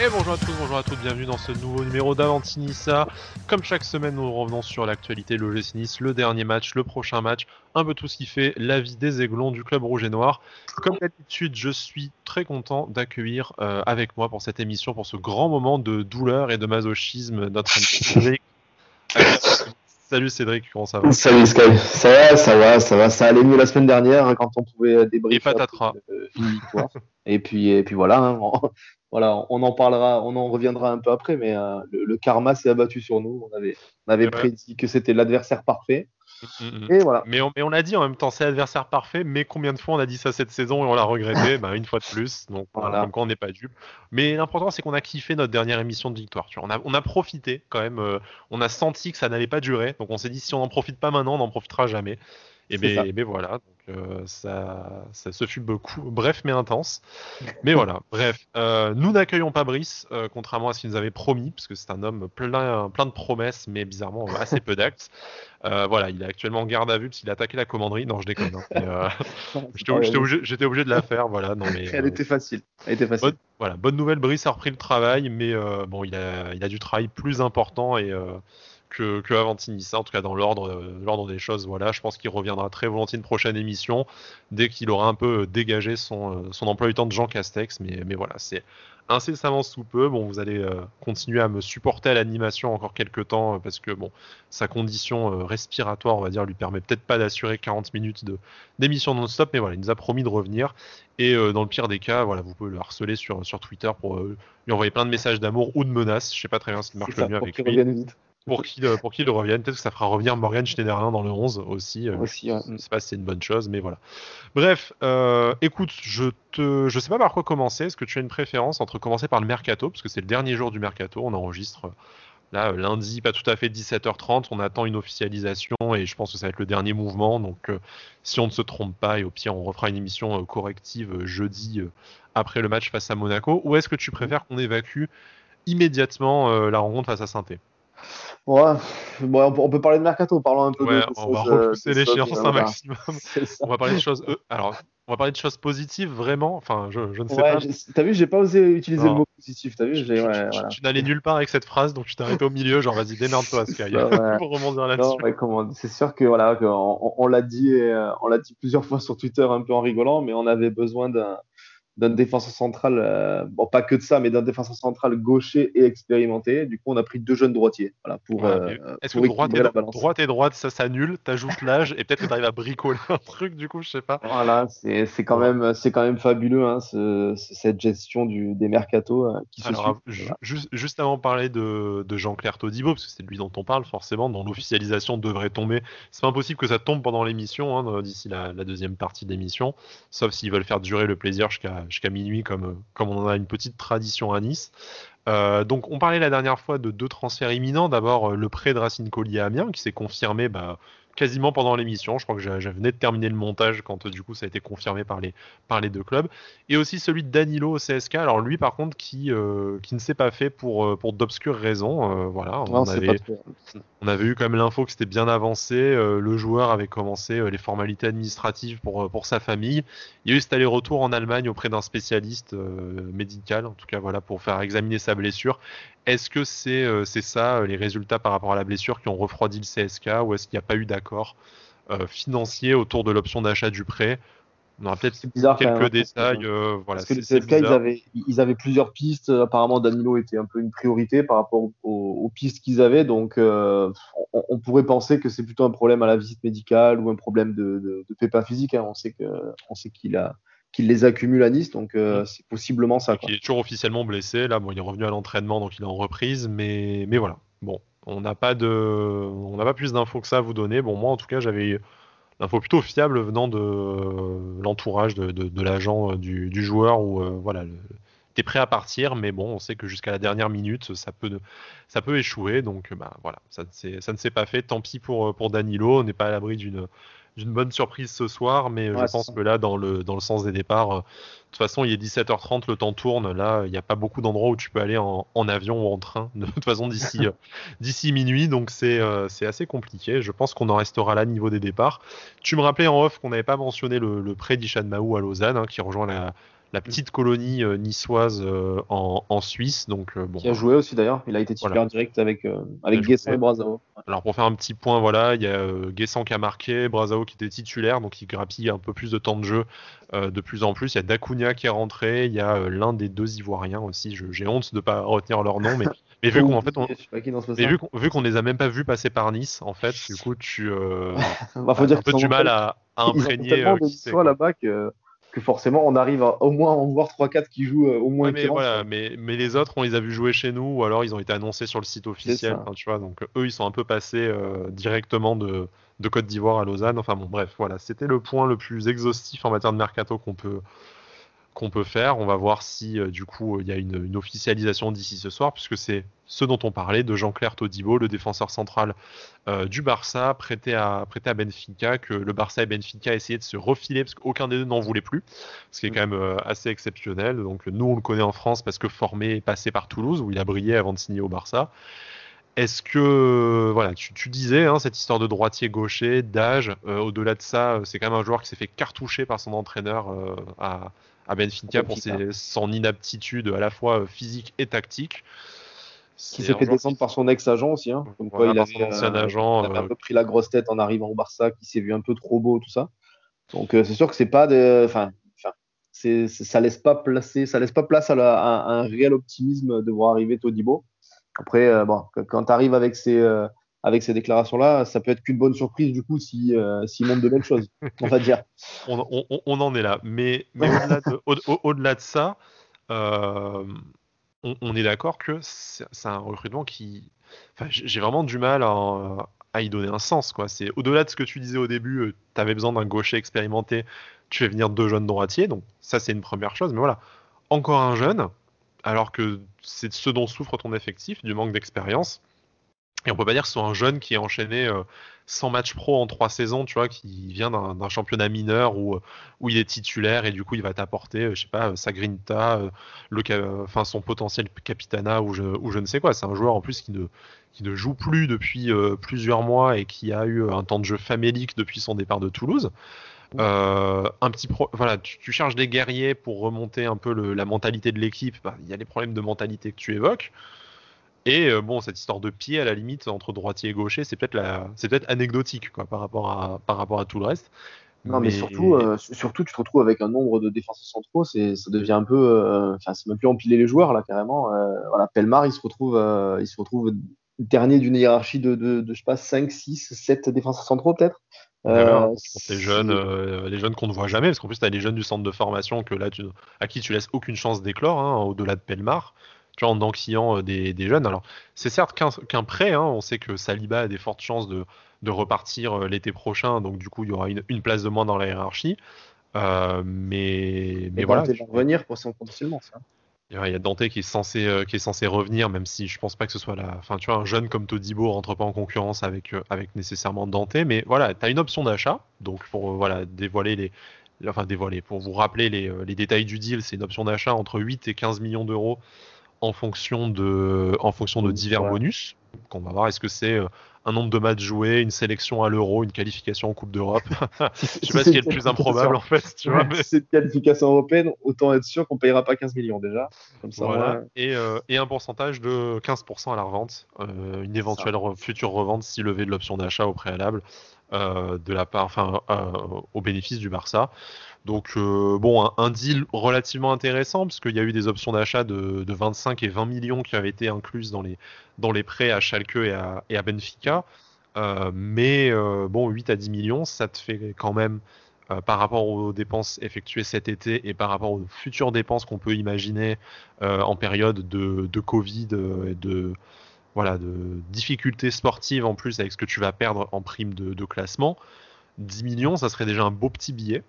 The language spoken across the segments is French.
Et bonjour à tous, bonjour à toutes, bienvenue dans ce nouveau numéro d'Avantinissa. Comme chaque semaine, nous revenons sur l'actualité, le GC Nice, le dernier match, le prochain match, un peu tout ce qui fait la vie des aiglons du club rouge et noir. Comme d'habitude, je suis très content d'accueillir euh, avec moi pour cette émission, pour ce grand moment de douleur et de masochisme, notre ami Cédric. Salut Cédric, comment ça va? Salut Sky, ça va, ça va, ça va, ça allait mieux la semaine dernière hein, quand on pouvait débriefer Et patatras. une victoire. et puis, et puis voilà, hein, on, voilà, on en parlera, on en reviendra un peu après, mais euh, le, le karma s'est abattu sur nous. On avait, on avait Ouais. prédit que c'était l'adversaire parfait. Mm, mm. Et voilà. Mais on, mais on l'a dit en même temps, c'est l'adversaire parfait, mais combien de fois on a dit ça cette saison et on l'a regretté? Bah, Une fois de plus, donc voilà. Voilà. comme quoi on n'est pas dupe. Mais l'important c'est qu'on a kiffé notre dernière émission de victoire. Tu vois. On, a, on a profité quand même, euh, on a senti que ça n'allait pas durer, donc on s'est dit si on n'en profite pas maintenant, on n'en profitera jamais. Et C'est ça. ben, ben voilà, donc, euh, ça, ça se fut beaucoup, bref mais intense. Mais voilà, bref, euh, nous n'accueillons pas Brice, euh, contrairement à ce qu'il nous avait promis, parce que c'est un homme plein, plein de promesses, mais bizarrement assez peu d'actes. Voilà, il est actuellement en garde à vue parce qu'il a attaqué la commanderie. Non, je déconne. hein. J'étais obligé, de la faire, voilà. Non, mais, Elle était facile. Elle était facile. bonne, voilà, bonne nouvelle, Brice a repris le travail, mais bon, il a, il a du travail plus important et que, que Avantinissa, en tout cas dans l'ordre, euh, l'ordre des choses. Voilà, je pense qu'il reviendra très volontiers une prochaine émission dès qu'il aura un peu dégagé son, euh, son emploi du temps de Jean Castex. Mais, mais voilà, c'est incessamment sous peu. Bon, vous allez euh, continuer à me supporter à l'animation encore quelques temps euh, parce que bon, sa condition euh, respiratoire, on va dire, lui permet peut-être pas d'assurer 40 minutes de d'émission non-stop, mais voilà, il nous a promis de revenir. Et euh, dans le pire des cas, voilà, vous pouvez le harceler sur, sur Twitter pour euh, lui envoyer plein de messages d'amour ou de menaces. Je sais pas très bien ce qui marche le mieux avec lui. vite. Pour qu'il euh, pour qu'il revienne. Peut-être que ça fera revenir Morgan Schneiderlin dans le 11 aussi. euh, Aussi, ouais. je sais pas si c'est une bonne chose, mais voilà. Bref, euh, écoute, je te, je sais pas par quoi commencer. Est-ce que tu as une préférence entre commencer par le mercato, parce que c'est le dernier jour du mercato, on enregistre là lundi, pas tout à fait 17h30, on attend une officialisation et je pense que ça va être le dernier mouvement. Donc, euh, si on ne se trompe pas, et au pire, on refera une émission euh, corrective euh, jeudi après le match face à Monaco. Ou est-ce que tu préfères qu'on évacue immédiatement la rencontre face à saint Ouais. Bon, on peut- parler de mercato. Parlons un peu Ouais, de, de on va choses, euh, repousser l'échéance un maximum. On va parler de choses. euh, alors, on va parler de choses positives, vraiment. Enfin, je, je ne sais Ouais, pas. T'as vu, j'ai pas osé utiliser Non. le mot positif. T'as vu, Tu, j'ai tu- ouais, tu- voilà. tu n'allais nulle part avec cette phrase, donc tu t'es arrêté au milieu. Genre, vas-y, démerde-toi, Sky. Pour rebondir là-dessus. C'est sûr que voilà, que on, on- on l'a dit, euh, on l'a dit plusieurs fois sur Twitter, un peu en rigolant, mais on avait besoin d'un d'un défenseur central, euh, bon pas que de ça, mais d'un défenseur central gaucher et expérimenté. Du coup, on a pris deux jeunes droitiers, voilà, pour, Voilà, euh, Est-ce pour que droite et, équilibrer la balance. droite et droite, ça s'annule? T'ajoutes l'âge et peut-être que t'arrives à bricoler un truc, du coup, je sais pas. Voilà, c'est c'est quand même, c'est quand même fabuleux, hein, ce- ce- cette gestion du, des mercatos euh, qui se Alors, Voilà. juste, juste avant de parler de, de Jean-Claire Todibo, parce que c'est de lui dont on parle forcément, dont l'officialisation devrait tomber. C'est pas impossible que ça tombe pendant l'émission, hein, d'ici la, la deuxième partie de l'émission, sauf s'ils veulent faire durer le plaisir jusqu'à jusqu'à minuit, comme, comme on en a une petite tradition à Nice. Euh, donc, on parlait la dernière fois de deux transferts imminents. D'abord, euh, le prêt de Racine Collier à Amiens, qui s'est confirmé bah, quasiment pendant l'émission. Je crois que je, je venais de terminer le montage quand euh, du coup ça a été confirmé par les, par les deux clubs. Et aussi celui de Danilo au CSK. Alors lui par contre qui, euh, qui ne s'est pas fait pour, pour d'obscures raisons. Euh, voilà, on Non, avait. On avait eu quand même l'info que c'était bien avancé. euh, le joueur avait commencé euh, les formalités administratives pour, euh, pour sa famille. Il y a eu cet aller-retour en Allemagne auprès d'un spécialiste médical, en tout cas voilà, pour faire examiner sa blessure. Est-ce que c'est ça les résultats par rapport à la blessure qui ont refroidi le CSK ou est-ce qu'il n'y a pas eu d'accord financier autour de l'option d'achat du prêt? On aura peut-être C'est bizarre quelques même, hein, détails. euh, voilà, Parce que le c'est- c'est CSK, ils avaient, ils avaient plusieurs pistes. Apparemment, Danilo était un peu une priorité par rapport aux, aux pistes qu'ils avaient. Donc, euh, on, on pourrait penser que c'est plutôt un problème à la visite médicale ou un problème de, de, de pépin physique. hein. On sait qu'il a, qu'il les accumule à Nice. Donc, euh, c'est possiblement ça. Quoi. qui est toujours officiellement blessé. Là, bon, il est revenu à l'entraînement, donc il est en reprise. Mais, mais voilà. Bon, on n'a pas de, on n'a pas plus d'infos que ça à vous donner. Bon, moi, en tout cas, j'avais l'info plutôt fiable venant de euh, l'entourage de, l'agent euh, du, joueur où euh, voilà, le, t'es prêt à partir, mais bon, on sait que jusqu'à la dernière minute, ça peut, ça peut échouer. Donc, bah voilà, ça ne s'est, ça ne s'est pas fait. Tant pis pour pour Danilo. On n'est pas à l'abri d'une d'une bonne surprise ce soir, mais Ouais, je pense que là, dans le, dans le sens des départs, euh, de toute façon, il est 17h30, le temps tourne. Là, il n'y a pas beaucoup d'endroits où tu peux aller en, en avion ou en train, de toute façon, d'ici euh, d'ici minuit. Donc, c'est euh, c'est assez compliqué. Je pense qu'on en restera là, niveau des départs. Tu me rappelais en off qu'on n'avait pas mentionné le, le prêt d'Ishan Mahou à Lausanne, hein, qui rejoint la, la petite colonie niçoise en, Suisse. Donc, bon, qui a joué aussi d'ailleurs. Il a été titulaire direct avec, avec Guessant et Brazao. Alors pour faire un petit point, voilà, il y a Guessant qui a marqué, Brazao qui était titulaire, donc il grappille un peu plus de temps de jeu de plus en plus. Il y a Dacunia qui est rentré, il y a l'un des deux Ivoiriens aussi. J'ai honte de ne pas retenir leur nom, mais Mais vu qu'on fait, vu qu'on vu qu'on les a même pas vus passer par Nice, en fait, du coup, tu euh, bah, faut dire un peu du mal à, à imprégner. Euh, soit là-bas que, que forcément on arrive à au moins en voir 3-4 qui jouent euh, au moins. mais voilà, mais, mais les autres, on les a vus jouer chez nous, ou alors ils ont été annoncés sur le site officiel. tu vois, donc eux, ils sont un peu passés euh, directement de, de Côte d'Ivoire à Lausanne. Enfin bon, bref, voilà, c'était le point le plus exhaustif en matière de mercato qu'on peut qu'on peut faire. On va voir si euh, du coup il y a une, officialisation d'ici ce soir, puisque c'est ce dont on parlait de Jean-Claire Todibo, le défenseur central euh, du Barça, prêté à, prêté à Benfica, que le Barça et Benfica essayaient de se refiler parce qu'aucun des deux n'en voulait plus, ce qui est quand même euh, assez exceptionnel. Donc nous on le connaît en France parce que formé et passé par Toulouse, où il a brillé avant de signer au Barça. Est-ce que, voilà, tu, disais, hein, cette histoire de droitier-gaucher, d'âge, au-delà de ça, c'est quand même un joueur qui s'est fait cartoucher par son entraîneur à, à Benfica pour son inaptitude à la fois physique et tactique. Qui s'est fait descendre par son ex-agent aussi. Hein. il, avait, euh, agent, un peu pris la grosse tête en arrivant au Barça, qui s'est vu un peu trop beau, tout ça. Donc euh, c'est sûr que c'est pas de. Enfin, ça laisse pas placer, ça laisse pas place à, un réel optimisme de voir arriver Todibo. Après, euh, bon, quand tu arrives avec ces, avec ces déclarations-là, ça peut être qu'une bonne surprise du coup s'il si, euh, montre de belles choses, on va dire. on, en est là. Mais, au-delà de, ça, euh, on, est d'accord que c'est un recrutement qui. J'ai vraiment du mal à, y donner un sens. C'est au-delà de ce que tu disais au début, euh, tu avais besoin d'un gaucher expérimenté, tu fais venir deux jeunes droitiers, donc ça c'est une première chose. Mais voilà, encore un jeune, alors que c'est ce dont souffre ton effectif, du manque d'expérience et on peut pas dire que ce soit un jeune qui est enchaîné 100 euh, matchs pro en 3 saisons, tu vois, qui vient d'un championnat mineur où, euh, où il est titulaire et du coup il va t'apporter, euh, je sais pas, sa grinta, le, enfin son potentiel capitana ou je, ou je ne sais quoi. C'est un joueur en plus qui ne, qui ne joue plus depuis plusieurs mois et qui a eu un temps de jeu famélique depuis son départ de Toulouse. un petit voilà, tu, cherches des guerriers pour remonter un peu la mentalité de l'équipe. Bah, il y a les problèmes de mentalité que tu évoques. Et euh, bon, cette histoire de pied à la limite entre droitier et gaucher, c'est peut-être la, c'est peut-être anecdotique quoi par rapport à par rapport à tout le reste. Non, mais, surtout, euh, surtout, tu te retrouves avec un nombre de défenseurs centraux, c'est, ça devient un peu, euh, enfin, c'est même plus empiler les joueurs là carrément. voilà, Pelmar, il se retrouve, il se retrouve dernier d'une hiérarchie de, de, de, je sais pas, 5, 6, 7 défenseurs centraux peut-être. Euh, les jeunes, les jeunes qu'on ne voit jamais, parce qu'en plus tu as les jeunes du centre de formation que là, tu, à qui tu laisses aucune chance d'éclore, hein, au-delà de Pelmar en enquillant euh, des, jeunes. Alors, c'est certes qu'un prêt, hein. on sait que Saliba a des fortes chances de, repartir euh, l'été prochain, donc du coup, il y aura une, place de moins dans la hiérarchie. Euh, mais, mais voilà. Tu... revenir pour son potentiellement ça. Il y a Dante qui est censé qui est censé revenir, même si je pense pas que ce soit la. Enfin, tu vois, un jeune comme Todibo rentre pas en concurrence avec avec nécessairement Dante, mais voilà, tu as une option d'achat, donc pour voilà dévoiler les, enfin dévoiler, pour vous rappeler les, les détails du deal, c'est une option d'achat entre 8 et 15 millions d'euros en fonction de, en fonction de divers bonus. qu'on va voir est-ce que c'est euh, un nombre de matchs joués, une sélection à l'euro, une qualification en Coupe d'Europe? Je sais pas ce qui est le plus improbable en fait. Tu vois, mais... C'est une qualification européenne, autant être sûr qu'on ne payera pas 15 millions déjà. Comme ça, voilà. et, euh, et, un pourcentage de 15% à la revente, euh, une éventuelle future revente si levé de l'option d'achat au préalable de la part, enfin, au bénéfice du Barça. Donc euh, bon, un, deal relativement intéressant parce qu'il y a eu des options d'achat de, 25 et 20 millions qui avaient été incluses dans les, dans les prêts à Schalke et à, Benfica. Euh, mais euh, bon, 8 à 10 millions, ça te fait quand même, par rapport aux dépenses effectuées cet été et par rapport aux futures dépenses qu'on peut imaginer en période de, de Covid et de, voilà, de difficultés sportives en plus avec ce que tu vas perdre en prime de, classement, 10 millions, ça serait déjà un beau petit billet.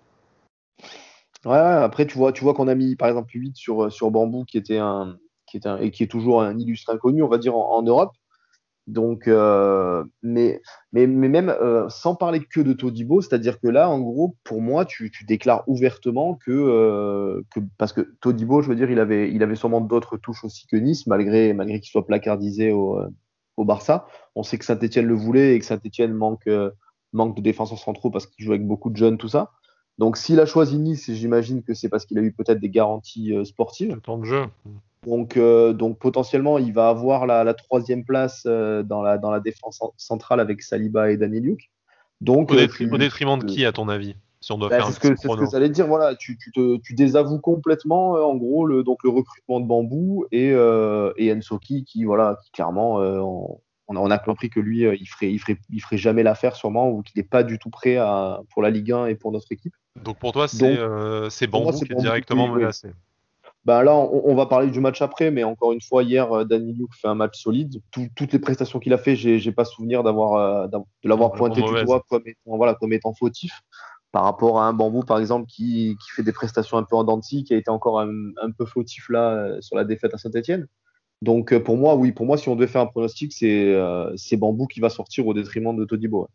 Ouais, après, tu vois, qu'on a mis par exemple 8 sur, sur Bambou, qui était un, qui est toujours un illustre inconnu, on va dire, en, Europe. Donc, euh, mais, mais, même euh, sans parler que de Todibo, c'est-à-dire que là, en gros, pour moi, tu, tu déclares ouvertement que, euh, parce que Todibo, je veux dire, il avait, sûrement d'autres touches aussi que Nice, malgré, malgré qu'il soit placardisé au, au Barça. On sait que Saint-Etienne le voulait et que Saint-Etienne manque, manque de défenseurs centraux parce qu'il joue avec beaucoup de jeunes, tout ça. Donc s'il a choisi Nice, j'imagine que c'est parce qu'il a eu peut-être des garanties sportives. Le temps de jeu. Donc, donc potentiellement, il va avoir la, troisième place dans, la, dans la défense centrale avec Saliba et Daniliuk. Donc, au, détriment de qui, à ton avis si on doit bah, C'est ce que, ce que ça allait dire. Voilà, tu, tu, te, tu désavoues complètement, en gros, le, donc le recrutement de Bambou et, et Ensoki, qui, voilà, qui clairement, on, on, a compris que lui, il ferait, il ferait, il ferait jamais l'affaire sûrement, ou qu'il n'est pas du tout prêt à, pour la Ligue 1 et pour notre équipe. Donc pour toi, c'est Bambou qui est directement menacé. Ben là, on, va parler du match après, mais encore une fois, hier, euh, Danny Luke fait un match solide. toutes les prestations qu'il a fait, j'ai pas souvenir d'avoir euh, de l'avoir pointé du doigt comme étant, voilà, comme étant fautif par rapport à un bambou, par exemple, qui, qui fait des prestations un peu en dents qui a été encore un, un peu fautif là euh, sur la défaite à Saint-Etienne. Donc pour moi, oui, pour moi, si on devait faire un pronostic, c'est c'est Bambou qui va sortir au détriment de Todibo.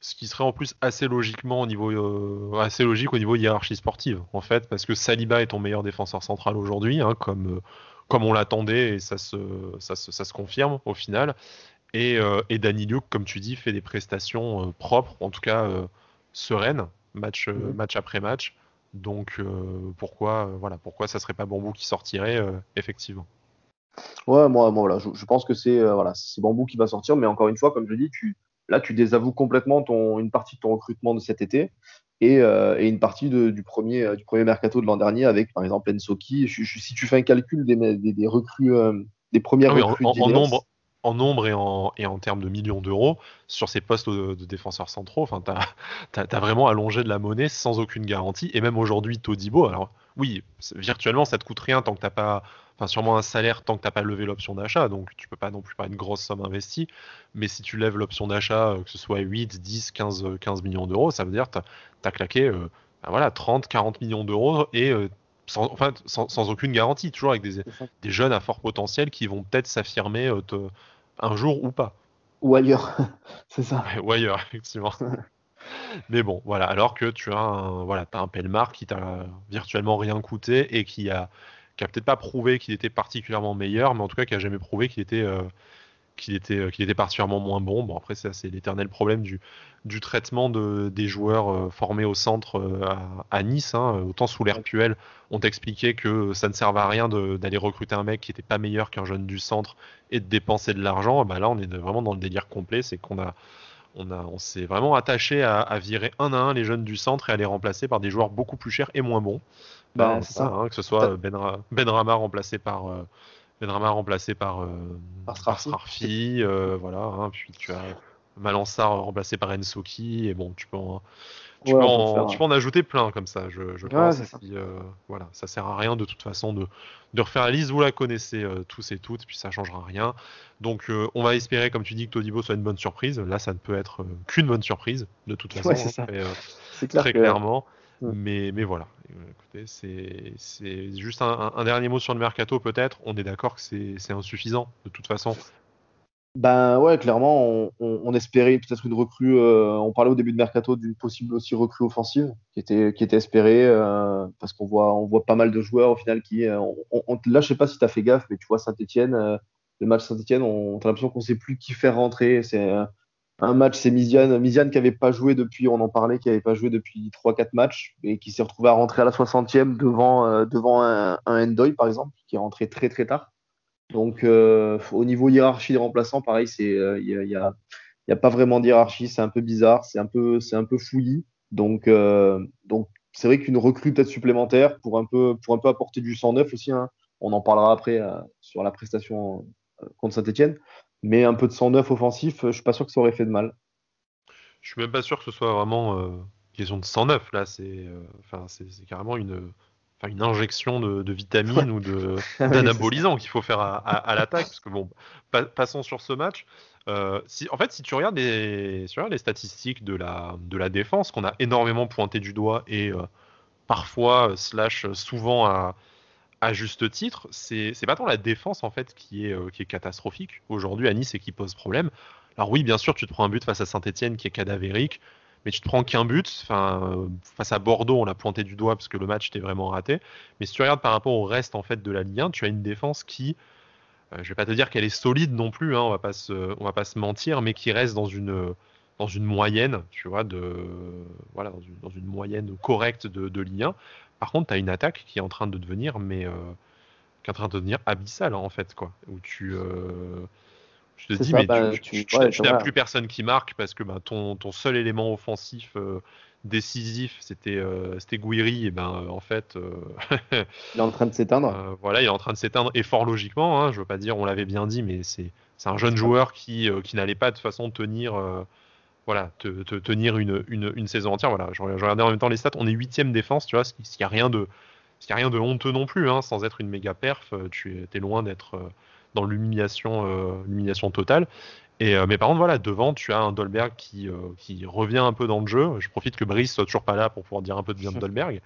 Ce qui serait en plus assez logiquement au niveau euh, assez logique au niveau hiérarchie sportive en fait, parce que Saliba est ton meilleur défenseur central aujourd'hui, hein, comme euh, comme on l'attendait et ça se, ça se, confirme au final. Et, euh, et Danny Luke, comme tu dis, fait des prestations propres, en tout cas sereines, match, mhm. match après match. Donc pourquoi, voilà, pourquoi ça serait pas Bambou qui sortirait effectivement. Ouais, moi, moi voilà, je, pense que c'est voilà, c'est Bambou qui va sortir, mais encore une fois, comme je dis, tu Là, tu désavoues complètement ton, une partie de ton recrutement de cet été et, euh, une partie du, premier, euh, du premier mercato de l'an dernier avec, par exemple, Ensoki. si tu fais un calcul des, des, recrues, euh, des premières ah recrues en, nombre, en nombre et en, et en termes de millions d'euros sur ces postes de, défenseurs centraux, enfin, tu as, vraiment allongé de la monnaie sans aucune garantie. Et même aujourd'hui, Todibo, alors oui, virtuellement, ça te coûte rien tant que t'as pas, enfin sûrement un salaire tant que t'as pas levé l'option d'achat, donc tu peux pas non plus pas une grosse somme investie. Mais si tu lèves l'option d'achat, euh, que ce soit 8, 10, 15, 15 millions d'euros, ça veut dire que tu as claqué euh, ben voilà, 30, 40 millions d'euros et euh, sans, enfin, sans, aucune garantie, toujours avec des, des, jeunes à fort potentiel qui vont peut-être s'affirmer un jour ou pas. Ou ailleurs, c'est ça. ou ailleurs, effectivement. Mais bon, voilà. Alors que tu as un, voilà, as un Pelmar qui t'a virtuellement rien coûté et qui a, qui a peut-être pas prouvé qu'il était particulièrement meilleur, mais en tout cas qui a jamais prouvé qu'il était, euh, qu'il était, euh, qu'il était particulièrement moins bon. Bon, après, ça, c'est l'éternel problème du, du traitement de, des joueurs euh, formés au centre à, Nice. Hein. Autant sous l'air Puel, on t'expliquait que ça ne servait à rien d'aller recruter un mec qui était pas meilleur qu'un jeune du centre et de dépenser de l'argent. Bah là, on est vraiment dans le délire complet. C'est qu'on a on, on s'est vraiment attaché à, virer un à un les jeunes du centre et à les remplacer par des joueurs beaucoup plus chers et moins bons. Bah, ben, ça. Hein, que ce soit ben, Benrama remplacé par euh, Benrama remplacé par, euh, euh, voilà. Hein, puis tu as Malansar remplacé par Ensoki et bon, tu peux en, tu, peux, en, ajouter plein comme ça, je, je pense. Euh, voilà, ça sert à rien de toute façon de, de refaire la liste. Vous la connaissez euh, tous et toutes, puis ça changera rien. Donc, euh, on va espérer, comme tu dis, que Todibo soit une bonne surprise. Là, ça ne peut être qu'une bonne surprise, de toute façon. c'est très clairement. Mais, mais voilà, écoutez, c'est juste un, un, dernier mot sur le mercato, peut-être. On est d'accord que c'est insuffisant, de toute façon. Ben ouais, clairement, on, espérait peut-être une recrue. Euh, on parlait au début de mercato d'une possible aussi recrue offensive qui était qui était espérée euh, parce qu'on voit on voit pas mal de joueurs au final qui. Euh, là, je sais pas si tu as fait gaffe, mais tu vois Saint-Etienne, le match Saint-Etienne, on, a l'impression qu'on sait plus qui faire rentrer. C'est un match, c'est Miziane, Miziane qui avait pas joué depuis, on en parlait, qui avait pas joué depuis 3-4 matchs et qui s'est retrouvé à rentrer à la 60e devant devant un, un Endoy par exemple, qui est rentré très très tard. Donc, euh, au niveau hiérarchie des remplaçants, pareil, il euh, n'y a, y y a, pas vraiment d'hierarchie, c'est un peu bizarre, c'est un peu, un peu fouillis. Donc, euh, donc c'est vrai qu'une recrue peut-être supplémentaire pour un peu, pour un peu apporter du 109 aussi. Hein. On en parlera après sur la prestation contre Saint-Etienne. Mais un peu de 109 offensif, je suis pas sûr que ça aurait fait de mal. Je suis même pas sûr que ce soit vraiment question de 109 là. C'est, enfin, c'est carrément une une injection de, vitamines ou de d'anabolisants qu'il faut faire à, l'attaque. Parce que bon, passons sur ce match. Euh, si, en fait, si tu regardes les, les statistiques de la, de la défense, qu'on a énormément pointé du doigt et euh, parfois, slash, souvent à, à juste titre, c'est pas tant la défense en fait qui est, euh, qui est catastrophique aujourd'hui à Nice et qui pose problème. Alors oui, bien sûr, tu te prends un but face à Saint-Etienne qui est cadavérique mais tu te prends qu'un but. Enfin, face à Bordeaux, on l'a pointé du doigt parce que le match était vraiment raté. Mais si tu regardes par rapport au reste en fait de la Ligue 1, tu as une défense qui, euh, je vais pas te dire qu'elle est solide non plus, hein, on on va pas se mentir, mais qui reste dans une, dans une moyenne, tu vois, de voilà, dans une, moyenne correcte de, de Ligue 1. Par contre, tu as une attaque qui est en train de devenir, mais qui est en train de devenir abyssale en fait, quoi. Où tu je te dis, mais bah, tu, n'as plus personne qui marque parce que bah, ton, ton seul élément offensif décisif, c'était euh, Gouiri, et ben en fait. il est en train de s'éteindre. voilà, il est en train de s'éteindre, et fort logiquement, hein, je veux pas dire, on l'avait bien dit, mais c'est un jeune joueur qui, qui n'allait pas de toute façon tenir voilà, te, tenir une, une, une, saison entière. Voilà, je, regardais en même temps les stats. On est huitième défense, tu vois, ce qui a rien de, a rien de honteux non plus, hein, sans être une méga perf. Euh, tu es loin d'être euh, dans l'humiliation, euh, l'humiliation totale. Et, mais par contre, voilà, devant, tu as un Dolberg qui, qui revient un peu dans le jeu. Je profite que Brice soit toujours pas là pour pouvoir dire un peu de bien de Dolberg,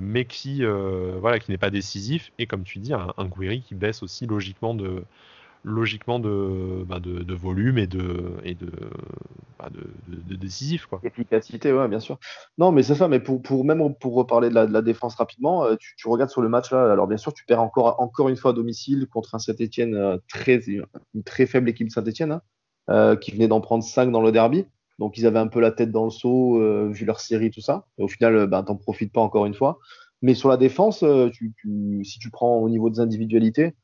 mais qui, voilà, qui n'est pas décisif. Et comme tu dis, un, un qui baisse aussi logiquement de, logiquement de, bah de, volume et de, bah décisif. Quoi. Efficacité, bien sûr. Non, mais c'est ça, mais pour, pour, même pour reparler de la, défense rapidement, euh, tu, regardes sur le match là, alors bien sûr, tu perds encore, encore une fois à domicile contre un Saint-Etienne, euh, très, une très faible équipe Saint-Etienne, hein, euh, qui venait d'en prendre 5 dans le derby. Donc ils avaient un peu la tête dans le seau, vu leur série, tout ça. Et au final, ben, t'en profites pas encore une fois. Mais sur la défense, tu, si tu prends au niveau des individualités,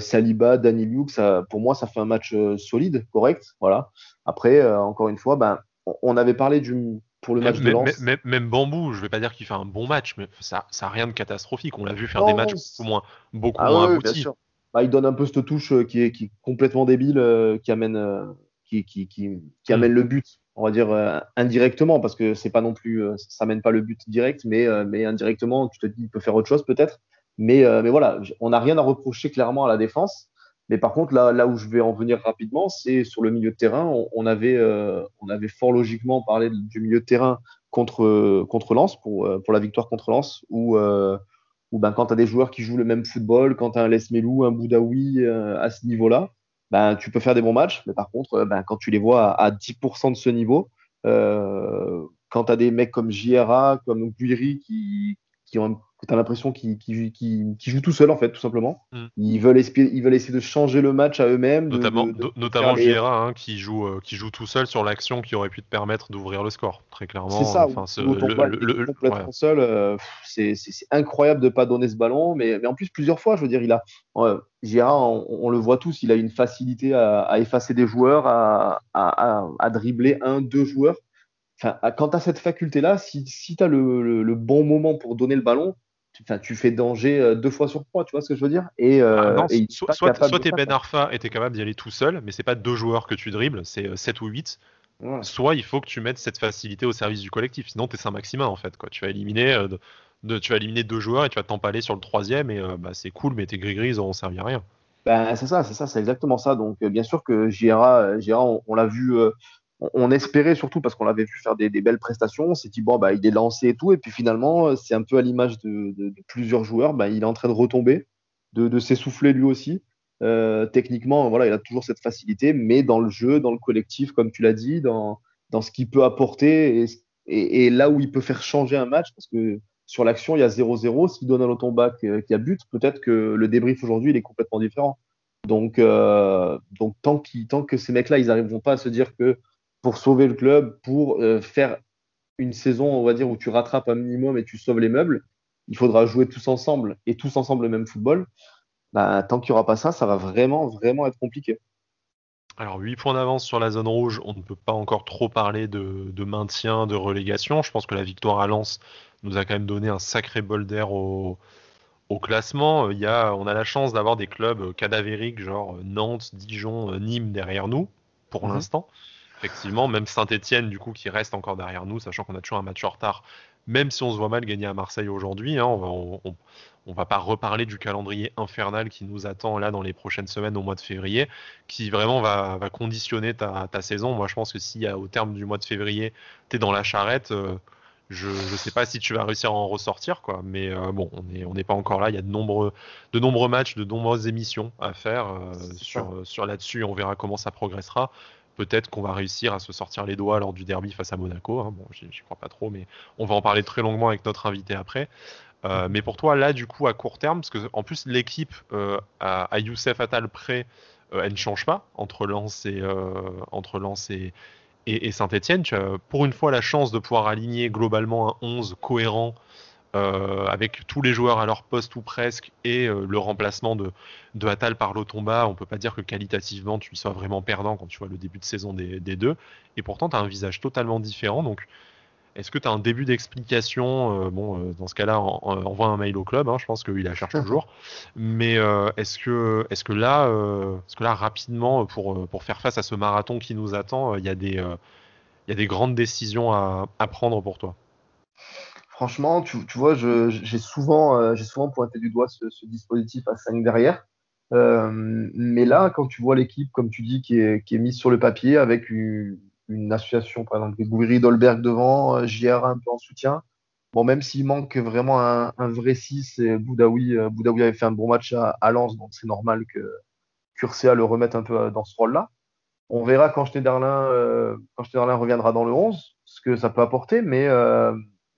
Saliba, Danny Luke, ça, pour moi, ça fait un match euh, solide, correct. Voilà. Après, euh, encore une fois, ben, on avait parlé du, pour le match même, de Lens. Même, même, Bambou, je vais pas dire qu'il fait un bon match, mais ça n'a rien de catastrophique. On l'a vu faire des matchs beaucoup moins, beaucoup ah moins aboutis. Bah, il donne un peu cette touche qui est, qui est complètement débile, qui amène, qui, qui, qui, qui amène le but, on va dire indirectement, parce que c'est pas non plus, ça amène pas le but direct, mais, mais indirectement, tu te dis, il peut faire autre chose peut-être. Mais, euh, mais voilà, on n'a rien à reprocher clairement à la défense. Mais par contre, là, là où je vais en venir rapidement, c'est sur le milieu de terrain. On, avait, euh, on avait fort logiquement parlé du milieu de terrain contre, contre Lens, pour, euh, pour la victoire contre Lens, où, euh, où ben, quand tu as des joueurs qui jouent le même football, quand tu as un Lesmelou, un Boudaoui euh, à ce niveau-là, ben, tu peux faire des bons matchs. Mais par contre, ben, quand tu les vois à, à 10% de ce niveau, quand tu as des mecs comme JRA, comme Guiri qui, qui ont tu as l'impression qu'ils jouent tout seuls, en fait, tout simplement. Mm. Ils, veulent ils veulent essayer de changer le match à eux-mêmes. Notamment, notamment hein, qui, joue, euh, qui joue tout seul sur l'action qui aurait pu te permettre d'ouvrir le score, très clairement. C'est ça, enfin, le, complètement seul. Euh, c'est incroyable de ne pas donner ce ballon, mais, mais, en plus, plusieurs fois, je veux dire, il a. Euh, on, le voit tous, il a une facilité à, à effacer des joueurs, à, à, à dribbler un, deux joueurs. Enfin, quand tu as cette faculté-là, si, si tu as le, le, bon moment pour donner le ballon, tu, tu fais danger euh, deux fois sur trois, tu vois ce que je veux dire? Et, euh, ah soit, soit tu es Ben Arfa et tu es capable d'y aller tout seul, mais c'est pas deux joueurs que tu dribbles, c'est 7 euh, ou 8. Soit il faut que tu mettes cette facilité au service du collectif, sinon tu es Saint-Maximin en fait. Quoi. Tu, vas éliminer, de, tu vas éliminer deux joueurs et tu vas t'empaler sur le troisième, et bah, c'est cool, mais tes gris-gris ils auront servi à rien. Ben, c'est ça, c'est ça, c'est exactement ça. Donc, bien sûr que JRA, on, l'a vu on espérait surtout parce qu'on l'avait vu faire des, belles prestations. On s'est dit, bon, bah, il est lancé et tout. Et puis finalement, c'est un peu à l'image de, plusieurs joueurs. Bah, il est en train de retomber, de, s'essouffler lui aussi. Euh, techniquement, voilà, il a toujours cette facilité, mais dans le jeu, dans le collectif, comme tu l'as dit, dans, ce qu'il peut apporter et, là où il peut faire changer un match, parce que sur l'action, il y a 0-0. S'il donne un autombac euh, qui a but, peut-être que le débrief aujourd'hui, il est complètement différent. Donc, euh, tant, tant que ces mecs-là, ils n'arriveront pas à se dire que pour sauver le club, pour euh, faire une saison, on va dire, où tu rattrapes un minimum et tu sauves les meubles, il faudra jouer tous ensemble et tous ensemble le même football. Bah, tant qu'il n'y aura pas ça, ça va vraiment, vraiment être compliqué. Alors 8 points d'avance sur la zone rouge, on ne peut pas encore trop parler de, maintien, de relégation. Je pense que la victoire à Lens nous a quand même donné un sacré bol d'air au, classement. Il y a, on a la chance d'avoir des clubs cadavériques, genre Nantes, Dijon, Nîmes derrière nous, pour mhm. l'instant. Effectivement, même Saint-Etienne, du coup, qui reste encore derrière nous, sachant qu'on a toujours un match en retard, même si on se voit mal gagner à Marseille aujourd'hui, hein, on, va, va pas reparler du calendrier infernal qui nous attend là dans les prochaines semaines au mois de février, qui vraiment va, conditionner ta, saison. Moi, je pense que si au terme du mois de février, tu es dans la charrette, euh, je ne sais pas si tu vas réussir à en ressortir, quoi. Mais euh, bon, on n'est on pas encore là. Il y a de nombreux, de nombreux matchs, de nombreuses émissions à faire euh, sur, sur là-dessus. On verra comment ça progressera. Peut-être qu'on va réussir à se sortir les doigts lors du derby face à Monaco. Hein. Bon, j'y crois pas trop, mais on va en parler très longuement avec notre invité après. Euh, mais pour toi, là, du coup, à court terme, parce que en plus, l'équipe euh, à, Youssef Attal près, euh, elle ne change pas entre Lens et, entre Lens et, Et, Saint-Etienne, tu as pour une fois la chance de pouvoir aligner globalement un 11 cohérent euh, avec tous les joueurs à leur poste ou presque et euh, le remplacement de, de Attal par Lotomba. On peut pas dire que qualitativement tu sois vraiment perdant quand tu vois le début de saison des, des deux. Et pourtant, tu as un visage totalement différent. Donc, est-ce que tu as un début d'explication euh, Bon, dans ce cas-là, envoie un mail au club. Hein, je pense qu'il la cherche toujours. Mais est-ce que, est-ce que là, est-ce que là rapidement, pour pour faire face à ce marathon qui nous attend, il y a des il y a des grandes décisions à, à prendre pour toi? Franchement, tu, vois, j'ai souvent, j'ai souvent pointé du doigt ce, dispositif à 5 derrière. mais là, quand tu vois l'équipe, comme tu dis, qui est, mise sur le papier avec une, association, par exemple, Gouiri Dolberg devant, euh, JR un peu en soutien. Bon, même s'il manque vraiment un, vrai 6, et Boudaoui, euh, Boudaoui avait fait un bon match à, Lens, donc c'est normal que Curcea le remette un peu euh, dans ce rôle-là. On verra quand Schneiderlin, quand Schneiderlin reviendra dans le 11, ce que ça peut apporter, mais,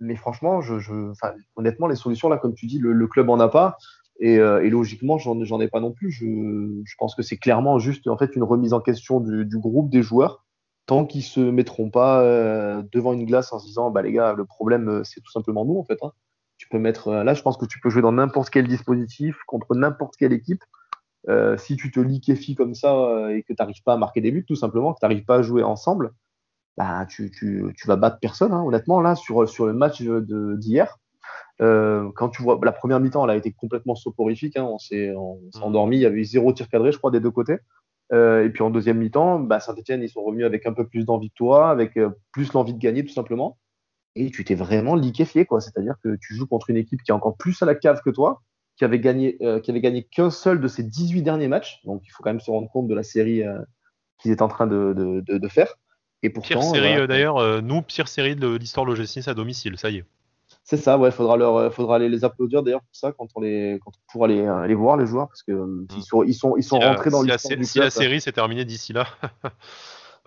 mais franchement, je, honnêtement, les solutions, là, comme tu dis, le, club en a pas. Et, et logiquement, j'en ai pas non plus. Je, pense que c'est clairement juste en fait une remise en question du, du groupe des joueurs tant qu'ils se mettront pas euh, devant une glace en se disant bah les gars le problème euh, c'est tout simplement nous en fait hein. tu peux mettre euh, là je pense que tu peux jouer dans n'importe quel dispositif contre n'importe quelle équipe si tu te liquéfies comme ça et que tu n'arrives pas à marquer des buts tout simplement que tu n'arrives pas à jouer ensemble bah tu, tu, tu vas battre personne hein, honnêtement là sur, sur le match d'hier quand tu vois la première mi-temps elle a été complètement soporifique hein, on s'est mmh. endormi il y avait zéro tir cadré je crois des deux côtés euh, et puis en deuxième mi-temps, bah, Saint-Etienne, ils sont revenus avec un peu plus d'envie que toi, avec euh, plus l'envie de gagner tout simplement. Et tu t'es vraiment liquéfié, quoi. C'est-à-dire que tu joues contre une équipe qui est encore plus à la cave que toi, qui avait gagné, euh, qui avait gagné qu'un seul de ses 18 derniers matchs. Donc il faut quand même se rendre compte de la série qu'ils étaient en train de, de, de, de, faire. Et pourtant, pire série d'ailleurs, nous, pire série de l'histoire de l'OGC à domicile, ça y est. C'est ça, ouais, faudra leur, euh, faudra les, les applaudir d'ailleurs pour ça quand on les, quand on pourra les, les voir les joueurs parce que euh, mm. ils sont, ils sont, ils sont rentrés dans l'histoire du Si la série s'est terminée d'ici là.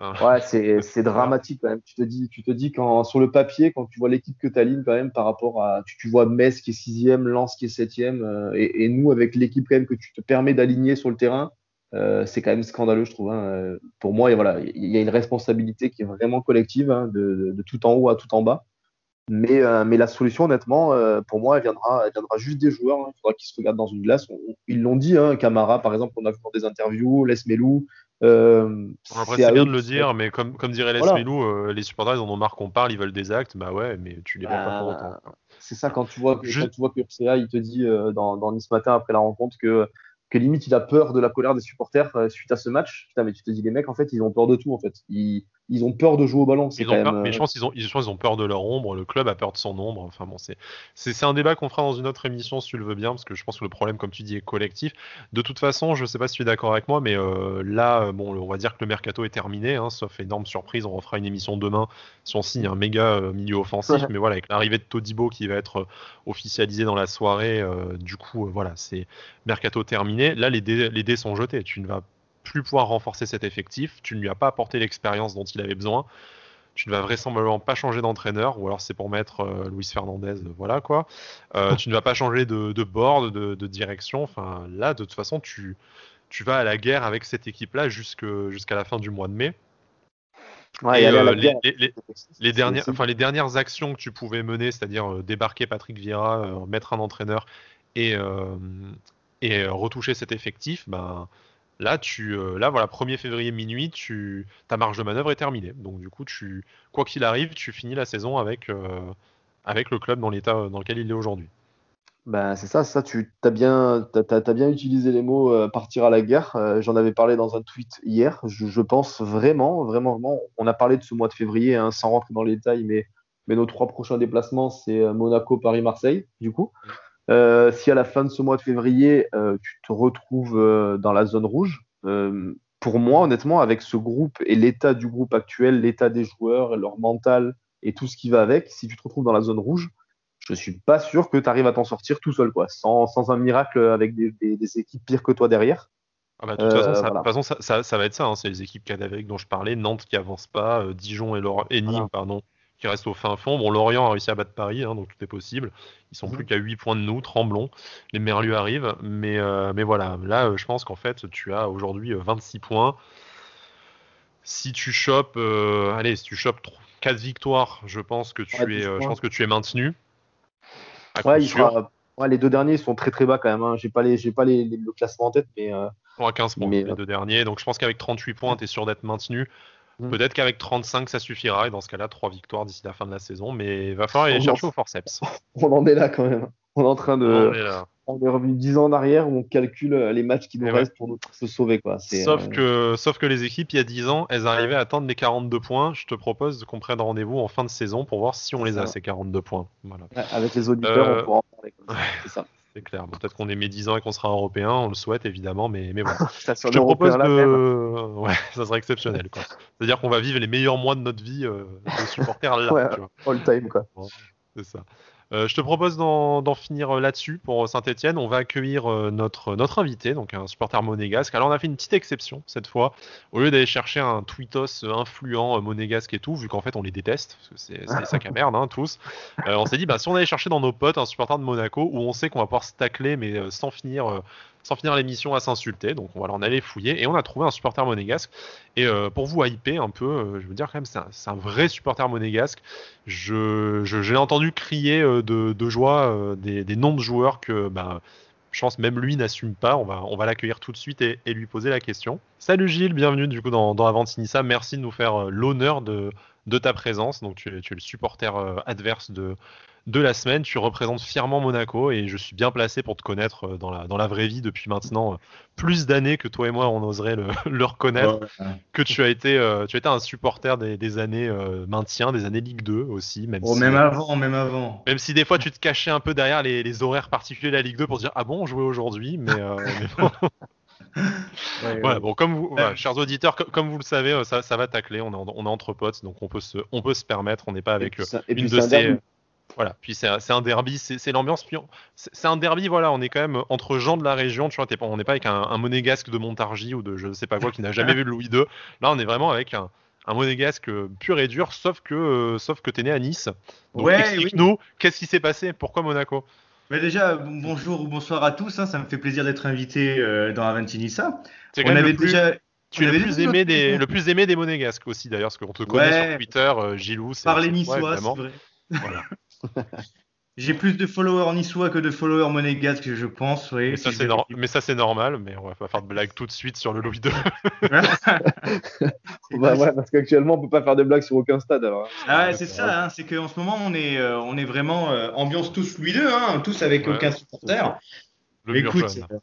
ouais, c'est, c'est dramatique quand même. Tu te dis, tu te dis quand sur le papier, quand tu vois l'équipe que tu alignes quand même par rapport à, tu, tu vois Metz qui est sixième, Lens qui est septième, euh, et, et, nous avec l'équipe quand même que tu te permets d'aligner sur le terrain, euh, c'est quand même scandaleux, je trouve. Hein. Pour moi, il voilà, il y a une responsabilité qui est vraiment collective, hein, de, de, de, tout en haut à tout en bas. Mais, euh, mais la solution, honnêtement, euh, pour moi, elle viendra, elle viendra juste des joueurs. Hein. Il faudra qu'ils se regardent dans une glace. ils l'ont dit, Camara, par exemple, on a vu dans des interviews, Les Melou. Euh, c'est bien de le dire, mais comme, comme dirait Les Melou, euh, les supporters, ils en ont marre qu'on parle, ils veulent des actes. Bah ouais, mais tu les vois pas pour autant. C'est ça, quand tu vois que, quand tu vois que il te dit dans, dans Nice Matin, après la rencontre, que que limite il a peur de la colère des supporters suite à ce match. Putain, mais tu te dis, les mecs, en fait, ils ont peur de tout, en fait. Ils ont peur de jouer au ballon. Ils mais euh, je pense qu'ils ont, ils, ont peur de leur ombre. Le club a peur de son ombre. Enfin bon, c'est, c'est, un débat qu'on fera dans une autre émission si tu le veux bien, parce que je pense que le problème, comme tu dis, est collectif. De toute façon, je sais pas si tu es d'accord avec moi, mais euh, là, euh, bon, on va dire que le mercato est terminé, hein, sauf énorme surprise. On refera une émission demain si on signe un méga milieu offensif. mais voilà, avec l'arrivée de Todibo qui va être officialisé dans la soirée, du coup, voilà, c'est mercato terminé. Là, les dés, les dés sont jetés. Tu ne vas plus pouvoir renforcer cet effectif, tu ne lui as pas apporté l'expérience dont il avait besoin, tu ne vas vraisemblablement pas changer d'entraîneur, ou alors c'est pour mettre euh, Luis Fernandez, voilà quoi. Euh, tu ne vas pas changer de, de board, de, direction. Enfin, là, de toute façon, tu, tu vas à la guerre avec cette équipe-là jusqu'à la fin du mois de mai. les, dernières, enfin, les dernières actions que tu pouvais mener, c'est-à-dire euh, débarquer Patrick Vieira, mettre un entraîneur et, et retoucher cet effectif, ben, Là, tu, euh, là, voilà, 1er février minuit, tu, ta marge de manœuvre est terminée. Donc, du coup, tu, quoi qu'il arrive, tu finis la saison avec, euh, avec le club dans l'état dans lequel il est aujourd'hui. Ben, c'est ça, ça, tu as bien, as, bien utilisé les mots euh, partir à la guerre. J'en avais parlé dans un tweet hier. Je, pense vraiment, vraiment, vraiment. On a parlé de ce mois de février hein, sans rentrer dans les détails, mais, mais nos trois prochains déplacements, c'est Monaco, Paris, Marseille, du coup. Euh, si à la fin de ce mois de février, euh, tu te retrouves euh, dans la zone rouge, pour moi, honnêtement, avec ce groupe et l'état du groupe actuel, l'état des joueurs, leur mental et tout ce qui va avec, si tu te retrouves dans la zone rouge, je suis pas sûr que tu arrives à t'en sortir tout seul, quoi, sans, sans un miracle avec des, des, équipes pires que toi derrière. Ah bah, de toute façon, ça, de toute façon ça, ça, va être ça. Hein, c'est les équipes cadavériques dont je parlais, Nantes qui avance pas, Dijon et Nîmes, pardon, qui reste au fin fond. Bon, Lorient a réussi à battre Paris, hein, donc tout est possible. Ils sont mhm. plus qu'à 8 points de nous, tremblons. Les Merlus arrivent. Mais, euh, mais voilà, là, euh, je pense qu'en fait, tu as aujourd'hui 26 euh, points. si tu chopes, euh, allez, si tu chopes 4 victoires, je pense que tu Ouais, es, je pense que tu es maintenu. À Ouais, coup il sûr. sera- ouais, les deux derniers sont très très bas quand même. Hein. J'ai pas les, j'ai pas les, les- le classement en tête, mais à 15 points, Mais, les deux derniers. Donc je pense qu'avec 38 points, tu es sûr d'être maintenu. Mm. Peut-être qu'avec 35, ça suffira. Et dans ce cas-là, 3 victoires d'ici la fin de la saison. Mais il va falloir aller On chercher en- au forceps. on en est là quand même. On est en train de, On est là. on est revenu 10 ans en arrière où on calcule euh, les matchs qui nous ouais. restent pour nous se sauver quoi. C'est, Sauf, euh, que, sauf que les équipes, il y a 10 ans, elles arrivaient à atteindre les 42 points. Je te propose qu'on prenne rendez-vous en fin de saison pour voir si on les a, Ça. ces 42 points. Voilà, ouais, avec les auditeurs, Euh, on pourra en parler. C'est ça. C'est clair. Bon, Peut-être qu'on est mes 10 ans et qu'on sera européen, on le souhaite évidemment, mais, mais voilà. Ça, Je te propose de. Ouais, ça serait exceptionnel. C'est-à-dire qu'on va vivre les meilleurs mois de notre vie euh, de supporters là. Ouais. tu vois. All time quoi. C'est ça. Euh, je te propose d'en finir euh, là-dessus pour Saint-Etienne. On va accueillir euh, notre, notre invité, donc un supporter monégasque. Alors on a fait une petite exception cette fois. Au lieu d'aller chercher un tweetos influent monégasque et tout, vu qu'en fait on les déteste, parce que c'est sacs à merde hein, tous, on s'est dit bah, si on allait chercher dans nos potes un supporter de Monaco où on sait qu'on va pouvoir se tacler mais sans finir, sans finir l'émission à s'insulter. Donc on va en aller fouiller et on a trouvé un supporter monégasque. Et euh, pour vous hyper un peu, euh, je veux dire quand même c'est un, vrai supporter monégasque. Je, l'ai entendu crier euh, de, joie des, noms de joueurs que bah, je pense même lui n'assume pas. On va, l'accueillir tout de suite et, lui poser la question. Salut Gilles, bienvenue du coup dans, dans Avantinissa. Merci de nous faire l'honneur de, de ta présence. Donc tu es, tu es le supporter euh, adverse de, de la semaine. Tu représentes fièrement Monaco et je suis bien placé pour te connaître euh, dans la, dans la vraie vie depuis maintenant euh, plus d'années que toi et moi on oserait le, le reconnaître. Ouais. Que tu as été, euh, tu as été un supporter des, des années euh, maintien, des années Ligue 2 aussi, même Oh, si, même avant, même avant. même si des fois tu te cachais un peu derrière les, les horaires particuliers de la Ligue 2 pour dire ah bon on jouait aujourd'hui, mais, euh, mais bon. Ouais, bon, comme vous, Ouais. chers auditeurs, co- comme vous le savez, euh, ça, ça va tacler. On est, on est entre potes, donc on peut se, on peut se permettre. On n'est pas Et avec puis euh, ça- une puis de c'est un ces. derby. Voilà, puis c'est un, derby, c'est l'ambiance. C'est un derby, voilà, on est quand même entre gens de la région. Tu vois, on n'est pas avec un, un monégasque de Montargis ou de je sais pas quoi qui n'a jamais vu le Louis II. Là, on est vraiment avec un, un monégasque euh, pur et dur, sauf que, euh, sauf que t'es né à Nice. Donc Ouais, explique-nous, qu'est-ce qui s'est passé? Pourquoi Monaco? Mais déjà, bon- bonjour ou bonsoir à tous. hein, ça me fait plaisir d'être invité euh, dans Aventinissa. On avait plus, déjà. tu es le plus aimé des, le plus aimé des monégasques aussi d'ailleurs, parce qu'on te connaît sur Twitter, euh, Gilou. Par les Niçois, c'est vrai. Voilà. J'ai plus de followers niçois que de followers monégasques, je pense. Oui, Mais si ça, c'est vérifie. nor- mais ça, c'est normal, mais on va pas faire de blague tout de suite sur le Louis II. Bah ouais, parce qu'actuellement on peut pas faire de blagues sur aucun stade alors. Ah ouais, c'est ça, hein, c'est qu'en ce moment on est, euh, on est vraiment euh, ambiance tous Louis II, hein, tous avec Ouais, aucun supporter. Le mur Écoute, jaune. euh,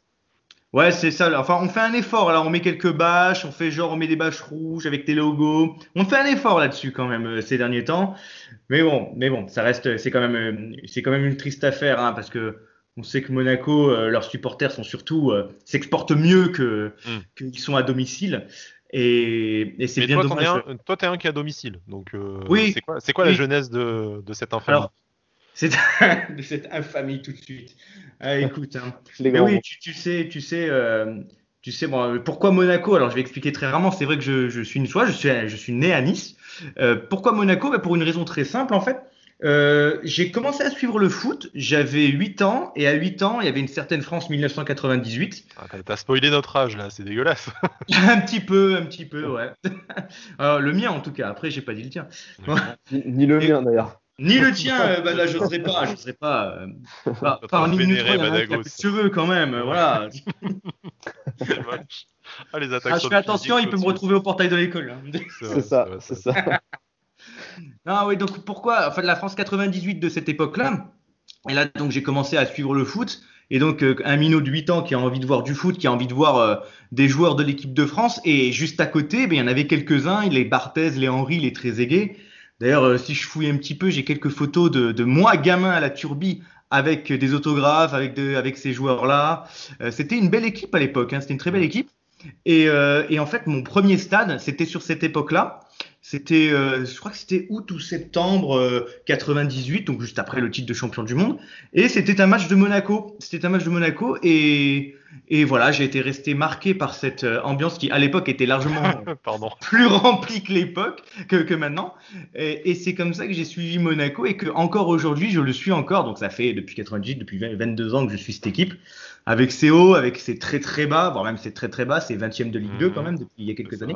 ouais, c'est ça. Enfin, on fait un effort là. On met quelques bâches, on fait genre, on met des bâches rouges avec des logos. On fait un effort là-dessus quand même euh, ces derniers temps. Mais bon, mais bon, ça reste, c'est quand même, euh, c'est quand même une triste affaire hein, parce que on sait que Monaco, euh, leurs supporters sont surtout euh, s'exportent mieux que Mm. qu'ils sont à domicile. Et, et c'est bien toi, t'en es dommage. un, toi, t'es un qui est à domicile. Donc, euh, Oui. c'est quoi, la genèse de, de cette infamie? Alors, c'est de cette infamie tout de suite. Ah, écoute, hein. Mais oui, tu, tu sais, tu sais, euh, tu sais, bon, pourquoi Monaco? Alors, je vais expliquer très rarement. C'est vrai que je, je suis niçois, je suis, je suis né à Nice. Euh, pourquoi Monaco? Ben, Pour une raison très simple, en fait. Euh, j'ai commencé à suivre le foot, j'avais 8 ans, et à 8 ans, il y avait une certaine France 1998. Ah, t'as- T'as spoilé notre âge là, c'est dégueulasse. un petit peu, un petit peu, ouais. Alors, le mien, en tout cas. Après, j'ai pas dit le tien. Ni, ni le Et- mien d'ailleurs. Ni le tien, euh, bah là, pas, j'oserais pas. euh, pas, Notre pas il y a Badagos. plus de cheveux quand même, euh, voilà. Ah, les attaques Ah, je fais attention, il peut me retrouver au portail de l'école. hein. C'est ça, c'est ça. Ah oui, donc pourquoi En fait, la France 98 de cette époque-là, et là, donc j'ai commencé à suivre le foot. Et donc, euh, un minot de 8 ans qui a envie de voir du foot, qui a envie de voir euh, des joueurs de l'équipe de France. Et juste à côté, ben, il y en avait quelques-uns, les Barthez, les Henry, les Trezeguet. D'ailleurs, euh, si je fouille un petit peu, j'ai quelques photos de, de moi, gamin à la Turbie, avec des autographes, avec, de, avec ces joueurs-là. Euh, c'était une belle équipe à l'époque, hein, c'était une très belle équipe. Et, euh, et en fait, mon premier stade, c'était sur cette époque-là. C'était, euh, je crois que c'était août ou septembre euh, 98, donc juste après le titre de champion du monde. Et c'était un match de Monaco. C'était un match de Monaco et, et voilà, j'ai été resté marqué par cette euh, ambiance qui, à l'époque, était largement Pardon. plus remplie que l'époque, que, que maintenant. Et, et c'est comme ça que j'ai suivi Monaco et que encore aujourd'hui, je le suis encore. Donc ça fait depuis 98, depuis 20 22 ans que je suis cette équipe. Avec ses hauts, avec ses très très bas, voire même ses très très bas, c'est 20e de Ligue 2 Mhm. quand même depuis il y a quelques années.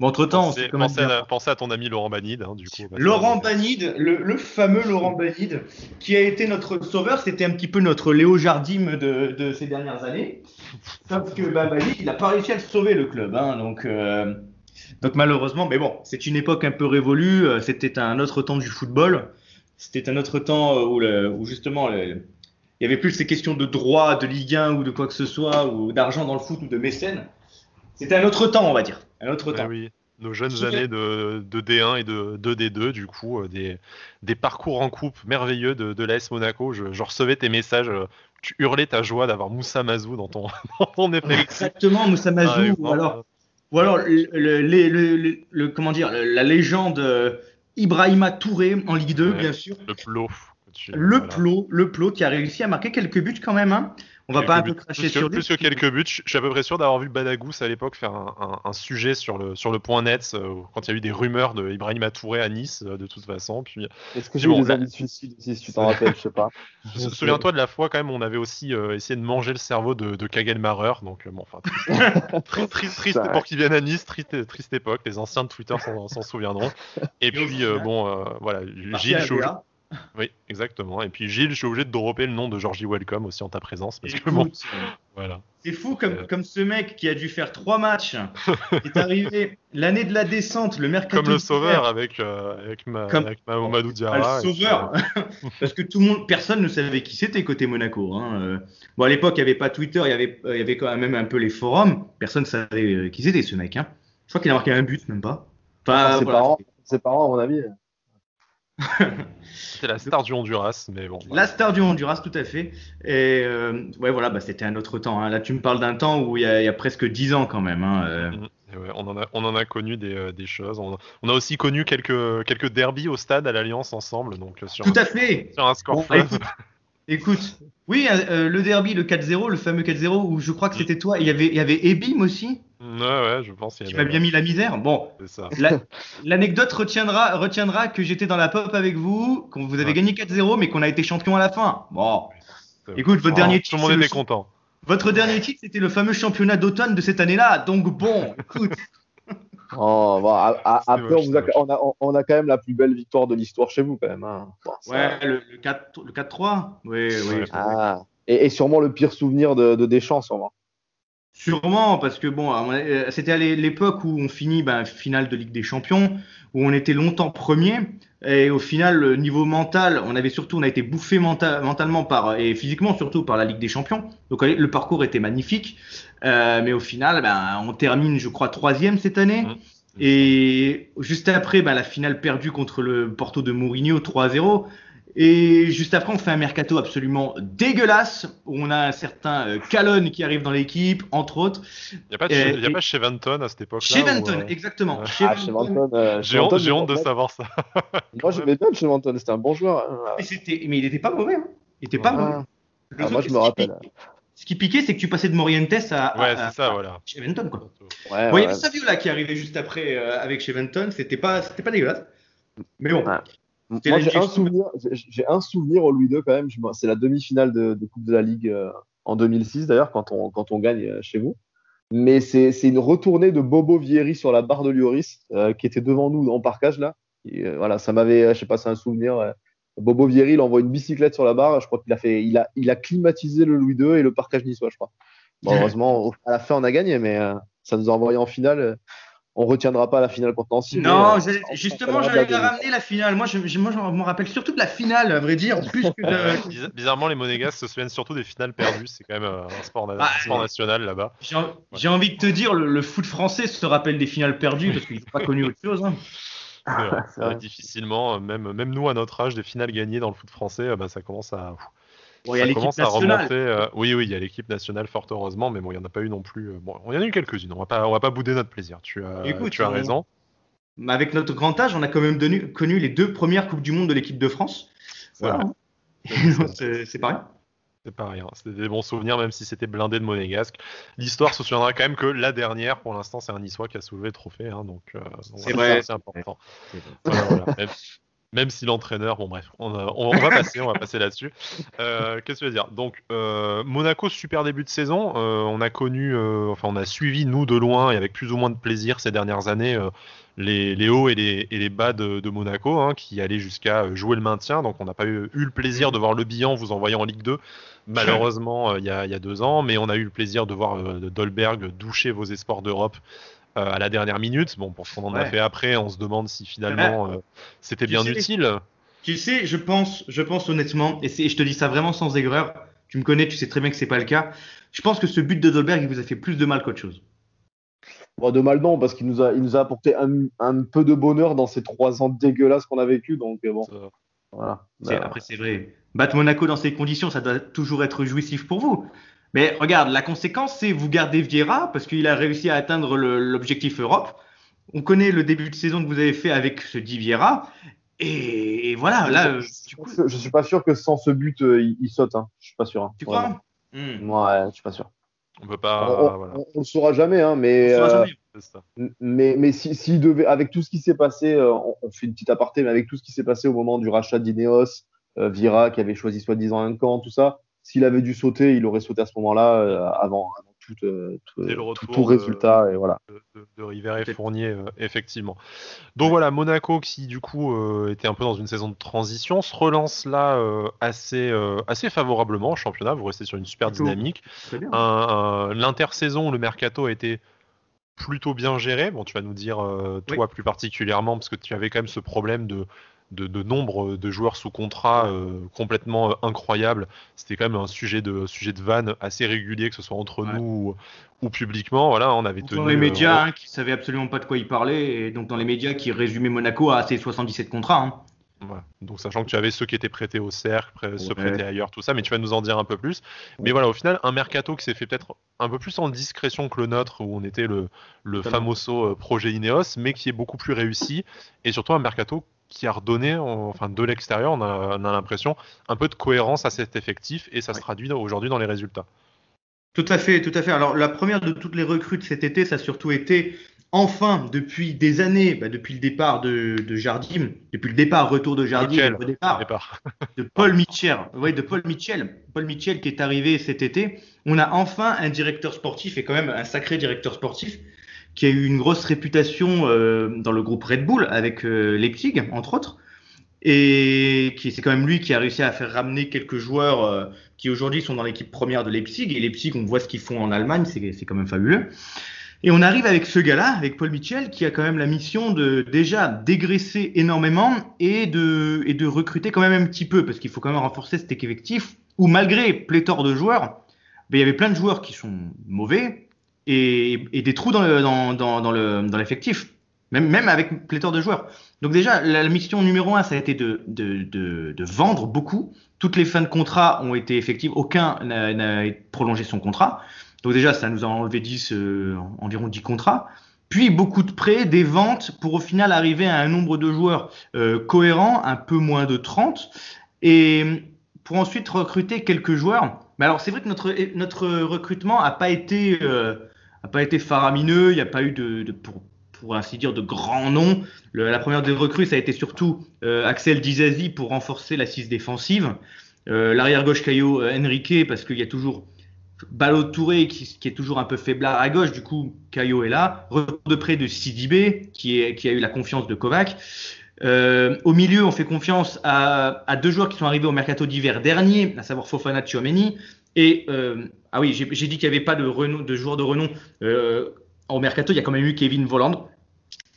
Bon, entre-temps, on Pensez, sait bien- à, pensez à ton ami Laurent Banide, hein, du coup. Laurent Banide, le, le fameux Laurent Banide, qui a été notre sauveur, c'était un petit peu notre Léo Jardim de, de ces dernières années. Sauf que bah, Banide, il n'a pas réussi à le sauver, le club. hein, donc, euh, donc malheureusement, mais bon, c'est une époque un peu révolue. euh, C'était un autre temps du football. C'était un autre temps euh, où, le- où justement, le- il y avait plus ces questions de droit, de Ligue 1 ou de quoi que ce soit, ou d'argent dans le foot ou de mécène. C'était un autre temps, on va dire. Un autre temps. oui, nos jeunes années de, de D1 et de, de D2, du coup, euh, des, des parcours en coupe merveilleux de, de l'AS Monaco. Je, je recevais tes messages, euh, tu hurlais ta joie d'avoir Moussa Mazou dans ton, dans ton. Exactement, Moussa Mazou, Ah, et ou alors Ou alors, le, le- le- le- le- le- comment dire, la légende euh, Ibrahima Touré en Ligue 2, Ouais. bien sûr. le plot. Tu- Le voilà. plot, le plot qui a réussi à marquer quelques buts quand même. hein. On va Quelques pas un buts, peu cracher plus que, sur lui. plus que quelques buts. Je suis à peu près sûr d'avoir vu Badagous à l'époque faire un, un- un sujet sur le, sur le point net euh, quand il y a eu des rumeurs de Ibrahima Touré à Nice, euh, de toute façon. Puis Est-ce que j'ai eu bon, des envies de suicide aussi, si tu t'en rappelles, je sais pas. Sou- Souviens-toi de la fois quand même, on avait aussi euh, essayé de manger le cerveau de, de Kagelmarer, donc euh, bon, enfin, triste, triste, triste pour qu'il vienne à Nice, triste, triste époque, les anciens de Twitter s'en s'en souviendront. Et puis euh, bon, euh, voilà, Gilles, à oui, exactement. Et puis Gilles, je suis obligé de dropper le nom de Georgie Welcome aussi en ta présence, parce que bon, Écoute, voilà. C'est fou comme, Euh. comme ce mec qui a dû faire trois matchs, est arrivé l'année de la descente, le mercato Comme le sauveur avec euh, avec, ma, Comme- avec Mamadou Ah, Diarra. le sauveur, parce que tout le monde, personne ne savait qui c'était côté Monaco. hein. Euh, Bon, à l'époque, il n'y avait pas Twitter, il y avait, euh, il y avait quand même un peu les forums. Personne ne savait euh, qui c'était ce mec. hein. Je crois qu'il a marqué un but, même pas. Enfin, Ah, ses, voilà. parents, ses parents, à mon avis. C'était la star du Honduras, mais bon. La star du Honduras, tout à fait. Et euh, ouais, voilà, bah, c'était un autre temps. hein. Là, tu me parles d'un temps où il y, a, il y a presque 10 ans quand même. hein. Euh, Mhm. Ouais, on, en a, on en a connu des, euh, des choses. On a, on a aussi connu quelques, quelques derbies au stade à l'Alliance ensemble, donc sur, Tout un, à fait. sur un score Bon, écoute, écoute. Oui, euh, le derby, le 4-0, le fameux 4-0, où je crois que c'était toi. Il y avait, il y avait Ebim aussi, Ouais, ouais, je pense qu'il y qui en a- m'a bien mis la misère. Bon. La- L'anecdote retiendra, retiendra que j'étais dans la pop avec vous, qu'on vous avez Ouais. gagné 4-0, mais qu'on a été champion à la fin. Bon, écoute, votre Oh, dernier Tout titre, le monde c'est le- était content. votre dernier titre, c'était le fameux championnat d'automne de cette année-là. Donc bon, écoute, Oh, bon, après, moche, on, a, c'est moche. on, a, on- on a quand même la plus belle victoire de l'histoire chez vous, quand même. hein. Bon, ça- ouais, le, le 4 le 4-3, oui, oui. Ah. Et, et sûrement le pire souvenir de, de Deschamps, sûrement. Sûrement, parce que bon, euh, c'était à l'é- l'époque où on finit ben, finale de Ligue des Champions, où on était longtemps premier, et au final, le niveau mental, on avait surtout, on a été bouffé menta- mentalement par et physiquement surtout par la Ligue des Champions. Donc euh, le parcours était magnifique, euh, mais au final, ben, on termine, je crois, troisième cette année. Mhm. Et juste après, ben, la finale perdue contre le Porto de Mourinho 3-0. Et juste après, on fait un mercato absolument dégueulasse, où on a un certain euh, Calonne qui arrive dans l'équipe, entre autres. Il n'y a pas de, Et- chez- il y a et- pas chez Venton à cette époque-là. Chez où, Venton, euh, exactement. Chez Ah, chez Venton. Euh, J'ai honte, de savoir ça. Moi, j'aimais bien chez Vanton, c'était un bon joueur. hein. Mais, c'était- mais il était pas mauvais. Hein. Il était pas Ouais. mauvais. Ah, ah, moi, je ce me qui rappelle. piquait- Ce qui piquait, c'est que tu passais de Morientes à, Ouais, à- c'est ça, à- voilà. chez Venton. Quoi. Ouais, Bon, il y avait Saviola qui arrivait juste après euh, avec chez Venton. C'était pas, c'était pas dégueulasse. Mais bon. Ouais. Moi, j'ai un souvenir, j'ai- j'ai un souvenir au Louis II quand même. C'est la demi-finale de, de Coupe de la Ligue euh, en 2006 d'ailleurs, quand on, quand on gagne euh, chez vous. Mais c'est une retournée de Bobo Vieri sur la barre de Lloris euh, qui était devant nous en parcage là. Et, euh, voilà, ça m'avait, je sais pas, c'est un souvenir. euh, Bobo Vieri, il envoie une bicyclette sur la barre. Je crois qu'il a fait, il a, il a climatisé le Louis II et le parcage niçois, je crois. Bon, heureusement, à la fin, on a gagné, mais ça nous a envoyé en finale. On retiendra pas la finale contre Nancy. mais, Non, euh, justement, j'allais la ramener la finale. Moi, je, moi, je me rappelle surtout de la finale, à vrai dire, plus que de. Bizar- bizarrement, les Monégas se souviennent surtout des finales perdues. C'est quand même euh, un sport, na- Ah, un sport national là-bas. J'ai en- j'ai envie de te dire, le, le foot français se rappelle des finales perdues parce qu'ils n'ont pas connu autre chose. hein. Vrai. vrai. Euh, difficilement, euh, même, même nous à notre âge, des finales gagnées dans le foot français, bah, ça commence à, Bon, il y a l'équipe commence à nationale. remonter. euh, Oui, oui, il y a l'équipe nationale, fort heureusement, mais bon, il n'y en a pas eu non plus. euh, Bon, il y en a eu quelques-unes. On va pas, on va pas bouder notre plaisir. Tu as, Écoute, tu as on- raison. Mais avec notre grand âge, on a quand même donu- connu les deux premières Coupes du Monde de l'équipe de France. C'est Voilà. C'est pareil. C'est pas rien. C'était des bons souvenirs, même si c'était blindé de monégasque. L'histoire se souviendra quand même que la dernière, pour l'instant, c'est un Niçois qui a soulevé le trophée. hein, donc, euh, C'est voilà, vrai. c'est important. Voilà, voilà. Même, si l'entraîneur, bon bref, on, va passer, on va passer là-dessus. Euh, qu'est-ce que je veux dire? Donc euh, Monaco super début de saison. Euh, on a connu, enfin on a suivi nous de loin et avec plus ou moins de plaisir ces dernières années les, hauts et les, bas de, Monaco, hein, qui allaient jusqu'à jouer le maintien. Donc on n'a pas eu, le plaisir de voir le bilan vous envoyant en Ligue 2, malheureusement il y, a, deux ans, mais on a eu le plaisir de voir Dolberg doucher vos espoirs d'Europe à la dernière minute. Bon, pour ce qu'on en a fait après, on se demande si finalement euh, c'était bien utile. Tu sais, je pense, je pense honnêtement, et, je te dis ça vraiment sans aigreur, tu me connais, tu sais très bien que c'est pas le cas. Je pense que ce but de Dolberg, il vous a fait plus de mal qu'autre chose. Bon, de mal non, parce qu'il nous a, il nous a apporté un, peu de bonheur dans ces trois ans dégueulasses qu'on a vécu. Donc bon, voilà. Après, c'est vrai. Battre Monaco dans ces conditions, ça doit toujours être jouissif pour vous. Mais regarde, la conséquence, c'est vous gardez Vieira parce qu'il a réussi à atteindre l'objectif Europe. On connaît le début de saison que vous avez fait avec ce dit Vieira. Et, voilà, là. Je, je, suis pas sûr que sans ce but, euh, il, saute. Hein. Je suis pas sûr. Hein. Tu crois? hmm. Ouais, je suis pas sûr. On peut pas. On, ne le saura jamais, hein, mais. Euh, mais, mais si, devait, avec tout ce qui s'est passé, euh, on, fait une petite aparté, mais avec tout ce qui s'est passé au moment du rachat d'Ineos, Vieira qui avait choisi soi-disant un camp, tout ça, s'il avait dû sauter, il aurait sauté à ce moment-là euh, avant, tout, euh, tout, résultat. et voilà. De, de, et Fournier, euh, effectivement. Donc voilà, Monaco qui du coup était un peu dans une saison de transition se relance là assez, assez favorablement au championnat. Vous restez sur une super dynamique. L'intersaison, le mercato a été plutôt bien géré. Bon, tu vas nous dire toi plus particulièrement parce que tu avais quand même ce problème de de, nombre de joueurs sous contrat euh, complètement euh, incroyable. C'était quand même un sujet de sujet de vanne assez régulier, que ce soit entre nous ou, publiquement. Voilà, on avait Dans les médias euh, hein, qui savaient absolument pas de quoi ils parlaient, et donc dans les médias qui résumaient Monaco à ses 77 contrats. Hein. Donc sachant que tu avais ceux qui étaient prêtés au cercle, ceux prêtés ailleurs, tout ça, mais tu vas nous en dire un peu plus. Mais voilà, au final, un mercato qui s'est fait peut-être un peu plus en discrétion que le nôtre, où on était le, le famoso projet Ineos, mais qui est beaucoup plus réussi, et surtout un mercato qui a redonné, enfin de l'extérieur, on a, l'impression, un peu de cohérence à cet effectif et ça se traduit aujourd'hui dans les résultats. Tout à fait, tout à fait. Alors la première de toutes les recrues de cet été, ça a surtout été enfin depuis des années, bah, depuis le départ de, Jardim, depuis le départ, retour de Jardim, le départ, de Paul Mitchell, ouais, de Paul Mitchell, Paul Mitchell qui est arrivé cet été. On a enfin un directeur sportif et quand même un sacré directeur sportif qui a eu une grosse réputation euh, dans le groupe Red Bull avec euh, Leipzig, entre autres. Et qui c'est quand même lui qui a réussi à faire ramener quelques joueurs euh, qui aujourd'hui sont dans l'équipe première de Leipzig. Et Leipzig, on voit ce qu'ils font en Allemagne, c'est quand même fabuleux. Et on arrive avec ce gars-là, avec Paul Mitchell, qui a quand même la mission de déjà dégraisser énormément et de, et de recruter quand même un petit peu, parce qu'il faut quand même renforcer cet effectif où malgré pléthore de joueurs, ben, il y avait plein de joueurs qui sont mauvais, et, des trous dans, l'effectif, même, même avec pléthore de joueurs. Donc déjà, la, mission numéro un, ça a été de, de, vendre beaucoup. Toutes les fins de contrat ont été effectives, aucun n'a prolongé son contrat. Donc déjà, ça nous a enlevé 10, euh, environ 10 contrats. Puis beaucoup de prêts, des ventes, pour au final arriver à un nombre de joueurs euh, cohérent, un peu moins de 30. Et pour ensuite recruter quelques joueurs. Mais alors c'est vrai que notre, notre recrutement n'a pas été... Euh, n'a pas été faramineux. Il n'y a pas eu de, pour, pour, ainsi dire, de grands noms. la première des recrues, ça a été surtout euh, Axel Dizazi pour renforcer l'assise défensive. Euh, l'arrière gauche Caio euh, Enrique parce qu'il y a toujours Ballot Touré qui, est toujours un peu faiblard à gauche. Du coup, Caio est là. Retour de près de Sidibé qui, a eu la confiance de Kovac. au milieu, on fait confiance à, à, deux joueurs qui sont arrivés au mercato d'hiver dernier, à savoir Fofana Tchouameni et euh, ah oui, j'ai dit qu'il n'y avait pas de, renom, de joueurs de renom euh, au mercato. Il y a quand même eu Kevin Voland,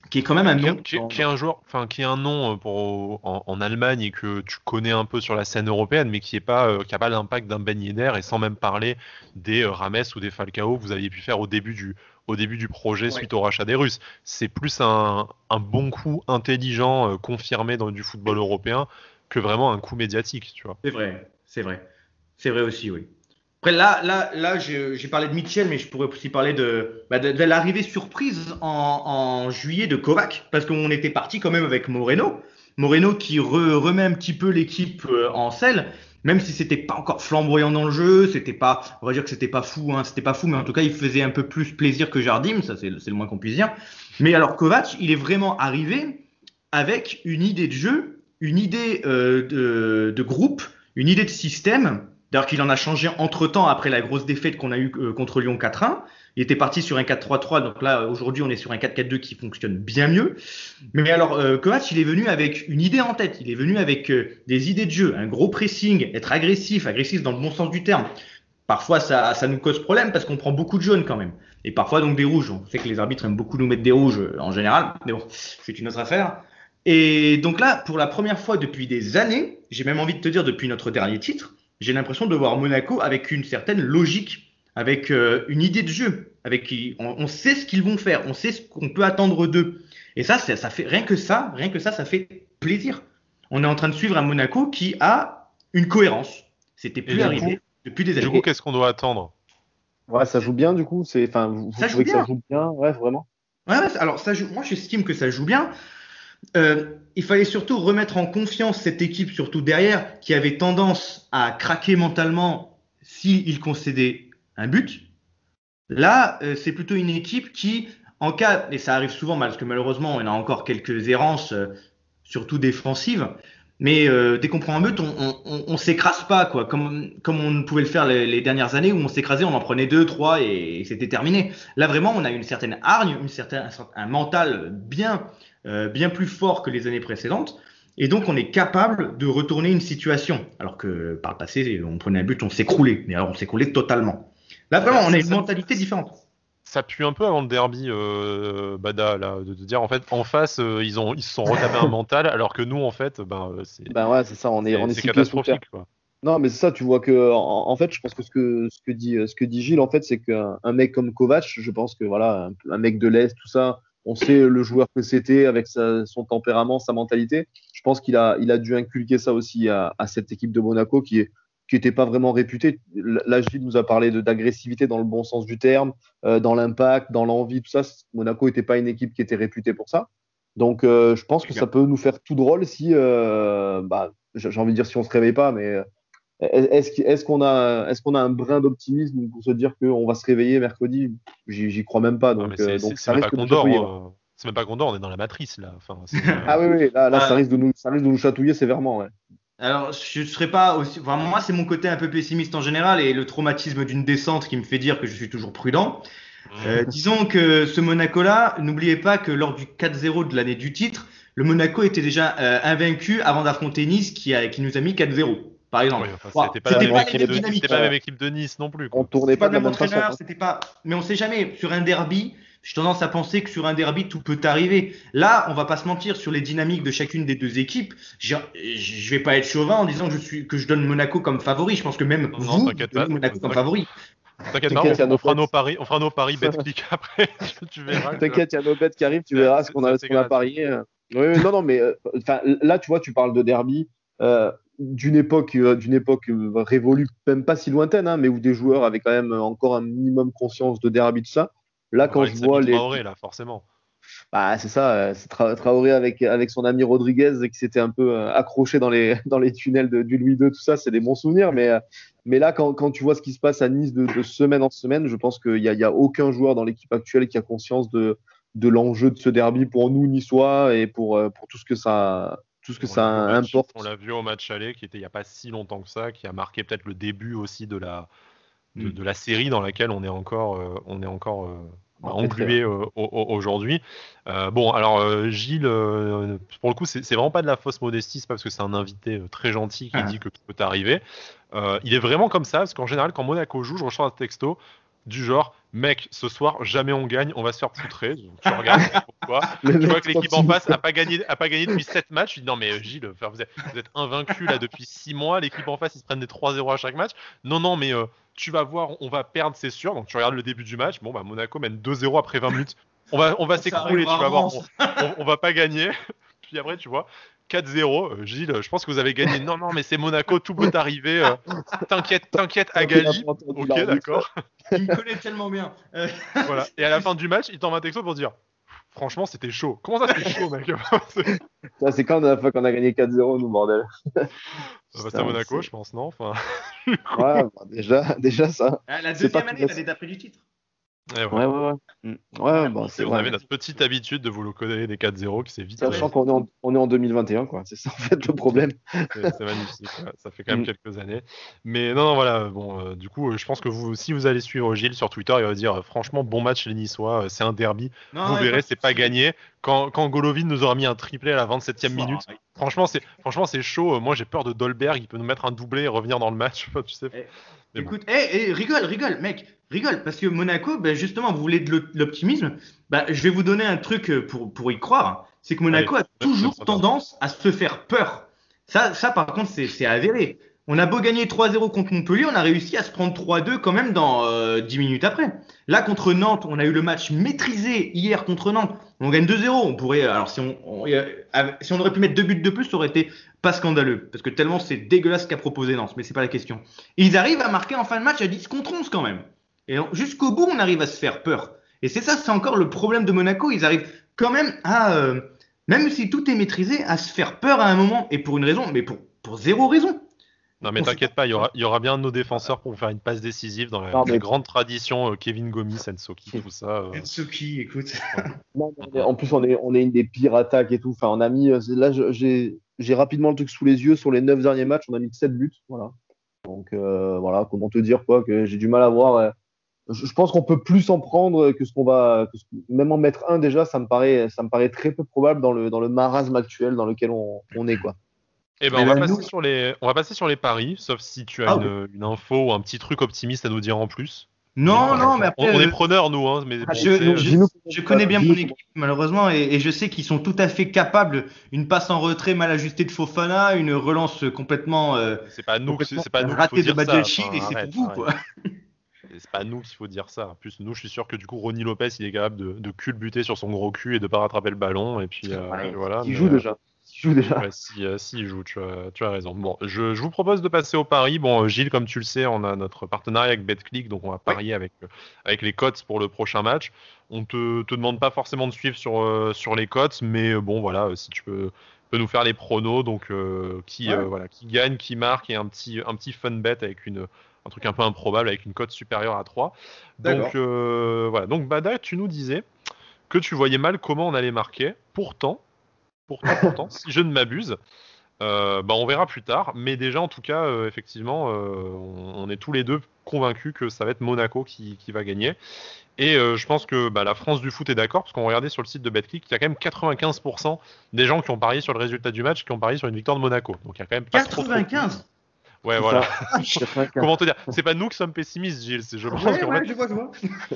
qui est quand même un nom. Qui, est un joueur, enfin qui est un nom euh, pour, en, Allemagne et que tu connais un peu sur la scène européenne, mais qui n'a pas, pas l'impact d'un Ben Yedder et sans même parler des Rames ou des Falcao que vous aviez pu faire au début du, au début du projet suite au rachat des Russes. C'est plus un, un, bon coup intelligent confirmé dans du football européen que vraiment un coup médiatique, tu vois. C'est vrai, c'est vrai, c'est vrai aussi, oui. Après, là, là, là j'ai parlé de Mitchell, mais je pourrais aussi parler de, bah, de, l'arrivée surprise en, juillet de Kovac, parce qu'on était parti quand même avec Moreno. Moreno qui remet un petit peu l'équipe euh, en selle, même si c'était pas encore flamboyant dans le jeu, c'était pas, on va dire que c'était pas fou, hein, c'était pas fou, mais en tout cas il faisait un peu plus plaisir que Jardim, ça c'est le moins qu'on puisse dire. Mais alors Kovac, il est vraiment arrivé avec une idée de jeu une idée de, de, groupe, une idée de système. D'ailleurs, qu'il en a changé entre temps après la grosse défaite qu'on a eue contre Lyon 4-1. Il était parti sur un 4-3-3, donc là aujourd'hui on est sur un 4-4-2 qui fonctionne bien mieux. Mais alors euh, Kovac, il est venu avec une idée en tête, il est venu avec euh, des idées de jeu, un gros pressing, être agressif, agressif dans le bon sens du terme. Parfois ça, ça nous cause problème parce qu'on prend beaucoup de jaunes quand même. Et parfois donc des rouges. On sait que les arbitres aiment beaucoup nous mettre des rouges euh, en général, mais bon, c'est une autre affaire. Et donc là, pour la première fois depuis des années, j'ai même envie de te dire depuis notre dernier titre, j'ai l'impression de voir Monaco avec une certaine logique avec euh, une idée de jeu, avec qui on, sait ce qu'ils vont faire, on sait ce qu'on peut attendre d'eux. Et ça, ça, fait rien que ça, rien que ça, ça fait plaisir. On est en train de suivre un Monaco qui a une cohérence. C'était plus arrivé depuis des années. Du coup, qu'est-ce qu'on doit attendre? Ouais, ça joue bien du coup. C'est, enfin, vous, ça trouvez que ça joue bien, ouais, vraiment? Ouais, alors ça joue. Moi, j'estime que ça joue bien. Euh, il fallait surtout remettre en confiance cette équipe, surtout derrière, qui avait tendance à craquer mentalement s'il concédait un but. Là, euh, c'est plutôt une équipe qui, en cas, et ça arrive souvent parce que malheureusement, on a encore quelques errances, euh, surtout défensives, mais dès qu'on prend un but, on, on, s'écrase pas, quoi, comme, comme on pouvait le faire les, dernières années où on s'écrasait, on en prenait deux, trois et, c'était terminé. Là, vraiment, on a une certaine hargne, une certaine, un mental bien, bien plus fort que les années précédentes. Et donc, on est capable de retourner une situation. Alors que par le passé, on prenait un but, on s'écroulait. Mais alors, on s'écroulait totalement. Là, vraiment, on a une mentalité différente. Ça pue un peu avant le derby, euh, Bada, là, de, dire en fait, en face, euh, ils, ont, ils se sont retapés un mental, alors que nous, en fait, ben, euh, c'est. Ben ouais, c'est ça, on est, on est, catastrophique. Quoi. Non, mais c'est ça, tu vois que, en, fait, je pense que ce que, ce que, dit, ce que dit Gilles, en fait, c'est qu'un mec comme Kovac, je pense que, voilà, un, mec de l'Est, tout ça, on sait le joueur que c'était avec son tempérament, sa mentalité. Je pense qu'il a, il a dû inculquer ça aussi à, à cette équipe de Monaco qui est, qui n'était pas vraiment réputé. Là, Gilles nous a parlé d'agressivité dans le bon sens du terme, euh, dans l'impact, dans l'envie, tout ça. Monaco n'était pas une équipe qui était réputée pour ça. Donc, euh, je pense que ça peut nous faire tout drôle si, euh, bah, j'ai envie de dire si on se réveille pas, mais est-ce qu'on a, est qu'on a un brin d'optimisme pour se dire qu'on va se réveiller mercredi? J'y crois même pas. Donc, donc ça risque de nous C'est même pas Condor, on est dans la matrice là. Enfin, ah oui, oui, là, là ça, risque de nous, ça risque de nous chatouiller sévèrement. Ouais. Alors, je ne serais pas aussi. Enfin, moi, c'est mon côté un peu pessimiste en général et le traumatisme d'une descente qui me fait dire que je suis toujours prudent. Euh, disons que ce Monaco-là, n'oubliez pas que lors du 4-0 de l'année du titre, le Monaco était déjà euh, invaincu avant d'affronter Nice qui, a, qui nous a mis 4-0 par exemple. c'était pas, la même équipe de Nice non plus. On tournait pas, pas le même entraîneur, c'était pas. Mais on sait jamais. Sur un derby, j'ai tendance à penser que sur un derby, tout peut arriver. Là, on va pas se mentir sur les dynamiques de chacune des deux équipes. Je, je vais pas être chauvin en disant que je suis que je donne Monaco comme favori. Je pense que même vous donnez Monaco comme favori. T'inquiète pas, on, fera nos paris, on fera nos paris click après. tu verras. T'inquiète, il y a nos bêtes qui arrivent, tu verras ce qu'on a, qu a parié. Oui, non, non, mais euh, là, tu vois, tu parles de derby. Euh, d'une époque, euh, d'une époque révolue, même pas si lointaine, hein, mais où des joueurs avaient quand même encore un minimum conscience de derby, tout ça. Là, quand je vois les. Traoré, là, forcément. Bah, c'est ça, euh, c'est Traoré avec, avec son ami Rodriguez qui s'était un peu euh, accroché dans les, dans les tunnels de, du Louis II, tout ça, c'est des bons souvenirs. Mais, euh, mais là, quand, quand, tu vois ce qui se passe à Nice de, de semaine en semaine, je pense qu'il n'y a, y a aucun joueur dans l'équipe actuelle qui a conscience de, de l'enjeu de ce derby pour nous, niçois, et pour, pour tout ce que ça, tout ce que ça importe. on l'a vu au match aller, qui était il n'y a pas si longtemps que ça, qui a marqué peut-être le début aussi de la, de, mm. la série dans laquelle on est encore, on est encore englué euh, aujourd'hui. Euh, bon, alors euh, Gilles, pour le coup, c'est vraiment pas de la fausse modestie, c'est pas parce que c'est un invité très gentil qui ah. dit que tout peut arriver. il est vraiment comme ça, parce qu'en général, quand Monaco joue, je reçois un texto du genre mec ce soir jamais on gagne on va se faire poutrer tu regardes pourquoi tu vois que l'équipe en face a pas gagné a pas gagné depuis 7 matchs je dis non mais Gilles vous êtes, vous êtes invaincu là depuis 6 mois l'équipe en face ils se prennent des 3-0 à chaque match non non mais tu vas voir, on va perdre, c'est sûr. Donc tu regardes le début du match. Bon, bah, Monaco mène 2-0 après 20 minutes. On va, on va s'écrouler, tu vas voir. On, va pas gagner. Puis après, tu vois, 4-0. Euh, Gilles, je pense que vous avez gagné. Non, non, mais c'est Monaco, tout peut arriver. Euh, t'inquiète, t'inquiète, Agali. Ok, d'accord. Il me connaît tellement bien. Euh. voilà. Et à la fin du match, il t'envoie un texto pour dire Franchement, c'était chaud. Comment ça, c'était chaud, mec? Ça, c'est quand la fois qu'on a gagné 4-0, nous, bordel? Bah, C'est à Monaco, je pense, non? Enfin... Ouais, bah, déjà, déjà ça. Ah, la deuxième année, l'année d'après du titre. Eh Ouais, ouais, ouais. Mm. Ouais, bon, c'est on avait notre petite habitude de vous le connaître des 4-0 qui s'est vite. Sachant qu'on est, en- on est en 2021, quoi. C'est ça, en fait, le problème. C'est magnifique, ouais. ça fait quand même Mm. quelques années. Mais non, non, voilà, bon, euh, du coup, euh, je pense que vous, si vous allez suivre Gilles sur Twitter, il va dire euh, franchement, bon match les Niçois, euh, c'est un derby, Non, vous ouais, verrez, c'est pas gagné. Quand, quand Golovin nous aura mis un triplé à la 27e minute, Ouais. franchement, c'est franchement c'est chaud. Moi, j'ai peur de Dolberg, il peut nous mettre un doublé et revenir dans le match, tu sais. Eh, Mais bon. Écoute, eh, eh, rigole, rigole, mec, rigole, parce que Monaco, ben, justement, vous voulez de l'op- l'optimisme, ben, je vais vous donner un truc euh, pour, pour y croire. C'est que Monaco Allez, a toujours tendance à se faire peur. Ça, ça par contre, c'est c'est avéré. On a beau gagner 3-0 contre Montpellier, on a réussi à se prendre 3-2 quand même dans euh, 10 minutes après. Là, contre Nantes, on a eu le match maîtrisé hier contre Nantes. On gagne 2-0. On pourrait, alors si on, on- euh, si on aurait pu mettre deux buts de plus, ça aurait été pas scandaleux. Parce que tellement c'est dégueulasse ce qu'a proposé Nantes, mais c'est pas la question. Ils arrivent à marquer en fin de match à 10 contre 11 quand même. Et jusqu'au bout, on arrive à se faire peur. Et c'est ça, c'est encore le problème de Monaco. Ils arrivent quand même à, euh, même si tout est maîtrisé, à se faire peur à un moment. Et pour une raison, mais pour zéro raison. Non, mais On t'inquiète pas, il y aura, il y aura bien nos défenseurs pour vous faire une passe décisive dans la, Non, mais- la grande tradition euh, Kevin Gomis, Ensoki, tout ça. euh. Ensuki, écoute. Non, non, mais en plus, on est, on est une des pires attaques et tout. Enfin, on a mis. euh, Là, j'ai j'ai rapidement le truc sous les yeux. Sur les 9 derniers matchs, on a mis 7 buts. Voilà. Donc, euh, voilà, comment te dire, quoi, que j'ai du mal à voir. euh, Je, je pense qu'on peut plus en prendre que ce qu'on va. que ce- même en mettre un déjà, ça me paraît, ça me paraît très peu probable dans le, dans le marasme actuel dans lequel on, on est, quoi. Eh ben, on va, passer nous- sur les, on va passer sur les paris, sauf si tu as Ah, une, une info ou un petit truc optimiste à nous dire en plus. Non, Mais, non, mais après. on est euh, preneurs, nous, hein, mais bon, je- connais bien mon équipe, malheureusement, et, et je sais qu'ils sont tout à fait capables. Une passe en retrait mal ajustée de Fofana, une relance complètement euh, c'est pas nous, c'est pas nous de enfin, et c'est pour vous, arrête. quoi. C'est pas nous qu'il faut dire ça. En plus, nous, je suis sûr que du coup, Ronny Lopez, il est capable de, de culbuter sur son gros cul et de pas rattraper le ballon. Et puis euh, Ouais, voilà. Il mais, joue euh, déjà. Il joue déjà. Ouais, si, euh, si il joue, tu as, tu as raison. Bon, je, je vous propose de passer au pari. Bon, euh, Gilles, comme tu le sais, on a notre partenariat avec BetClick, donc on va parier avec, euh, avec les cotes pour le prochain match. On te, te demande pas forcément de suivre sur, euh, sur les cotes, mais bon, voilà, si tu peux, peux nous faire les pronos, donc euh, qui, Ouais. voilà, qui gagne, qui marque, et un petit, un petit fun bet avec une, un truc un peu improbable, avec une cote supérieure à 3. D'accord. Donc voilà, donc Bada, tu nous disais que tu voyais mal comment on allait marquer. Pourtant, pourtant, pourtant, si je ne m'abuse, euh, bah, on verra plus tard. Mais déjà, en tout cas, euh, effectivement, euh, on, on est tous les deux convaincus que ça va être Monaco qui, qui va gagner. Et euh, je pense que bah, la France du foot est d'accord, parce qu'on regardait sur le site de BetClick, il y a quand même 95% des gens qui ont parié sur le résultat du match, qui ont parié sur une victoire de Monaco. Donc il y a quand même pas trop, trop- 95 Ouais, voilà. ça. 95. Comment te dire? C'est pas nous qui sommes pessimistes, Gilles. c'est- Je pense Ouais, qu'en ouais, fait, je vois, je vois.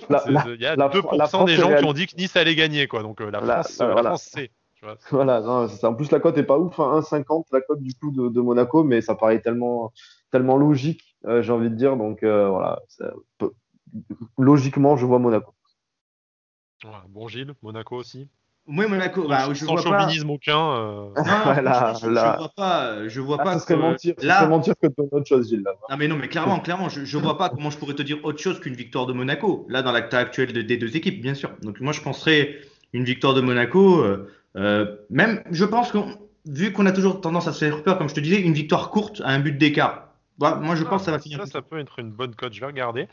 La- c'est- la- Il y a la- 2% la France des gens qui ont dit que Nice allait gagner, quoi. Donc euh, la France, la- euh, la voilà. France sait. Voilà, non, c'est ça. en plus la cote est pas ouf, hein, 1,50 la cote du coup de, de Monaco, mais ça paraît tellement, tellement logique, euh, j'ai envie de dire. Donc euh, voilà, ça peut- logiquement, je vois Monaco. Bon, Gilles, Monaco aussi. Moi, Monaco, bah, je Sans vois pas. chauvinisme aucun. euh, Non, là, je, là. je vois pas. Je vois Ah, pas. ça serait que- mentir, ça là, serait mentir que de autre chose, Gilles. Là. Ah mais non, mais clairement, clairement, je, je vois pas comment je pourrais te dire autre chose qu'une victoire de Monaco. Là, dans l'acte actuel de- des deux équipes, bien sûr. Donc moi, je penserais une victoire de Monaco. euh, même, je pense que vu qu'on a toujours tendance à se faire peur, comme je te disais, une victoire courte à un but d'écart. Bah, moi, je pense que ça va finir. Ça, ça peut être une bonne cote. Je vais regarder.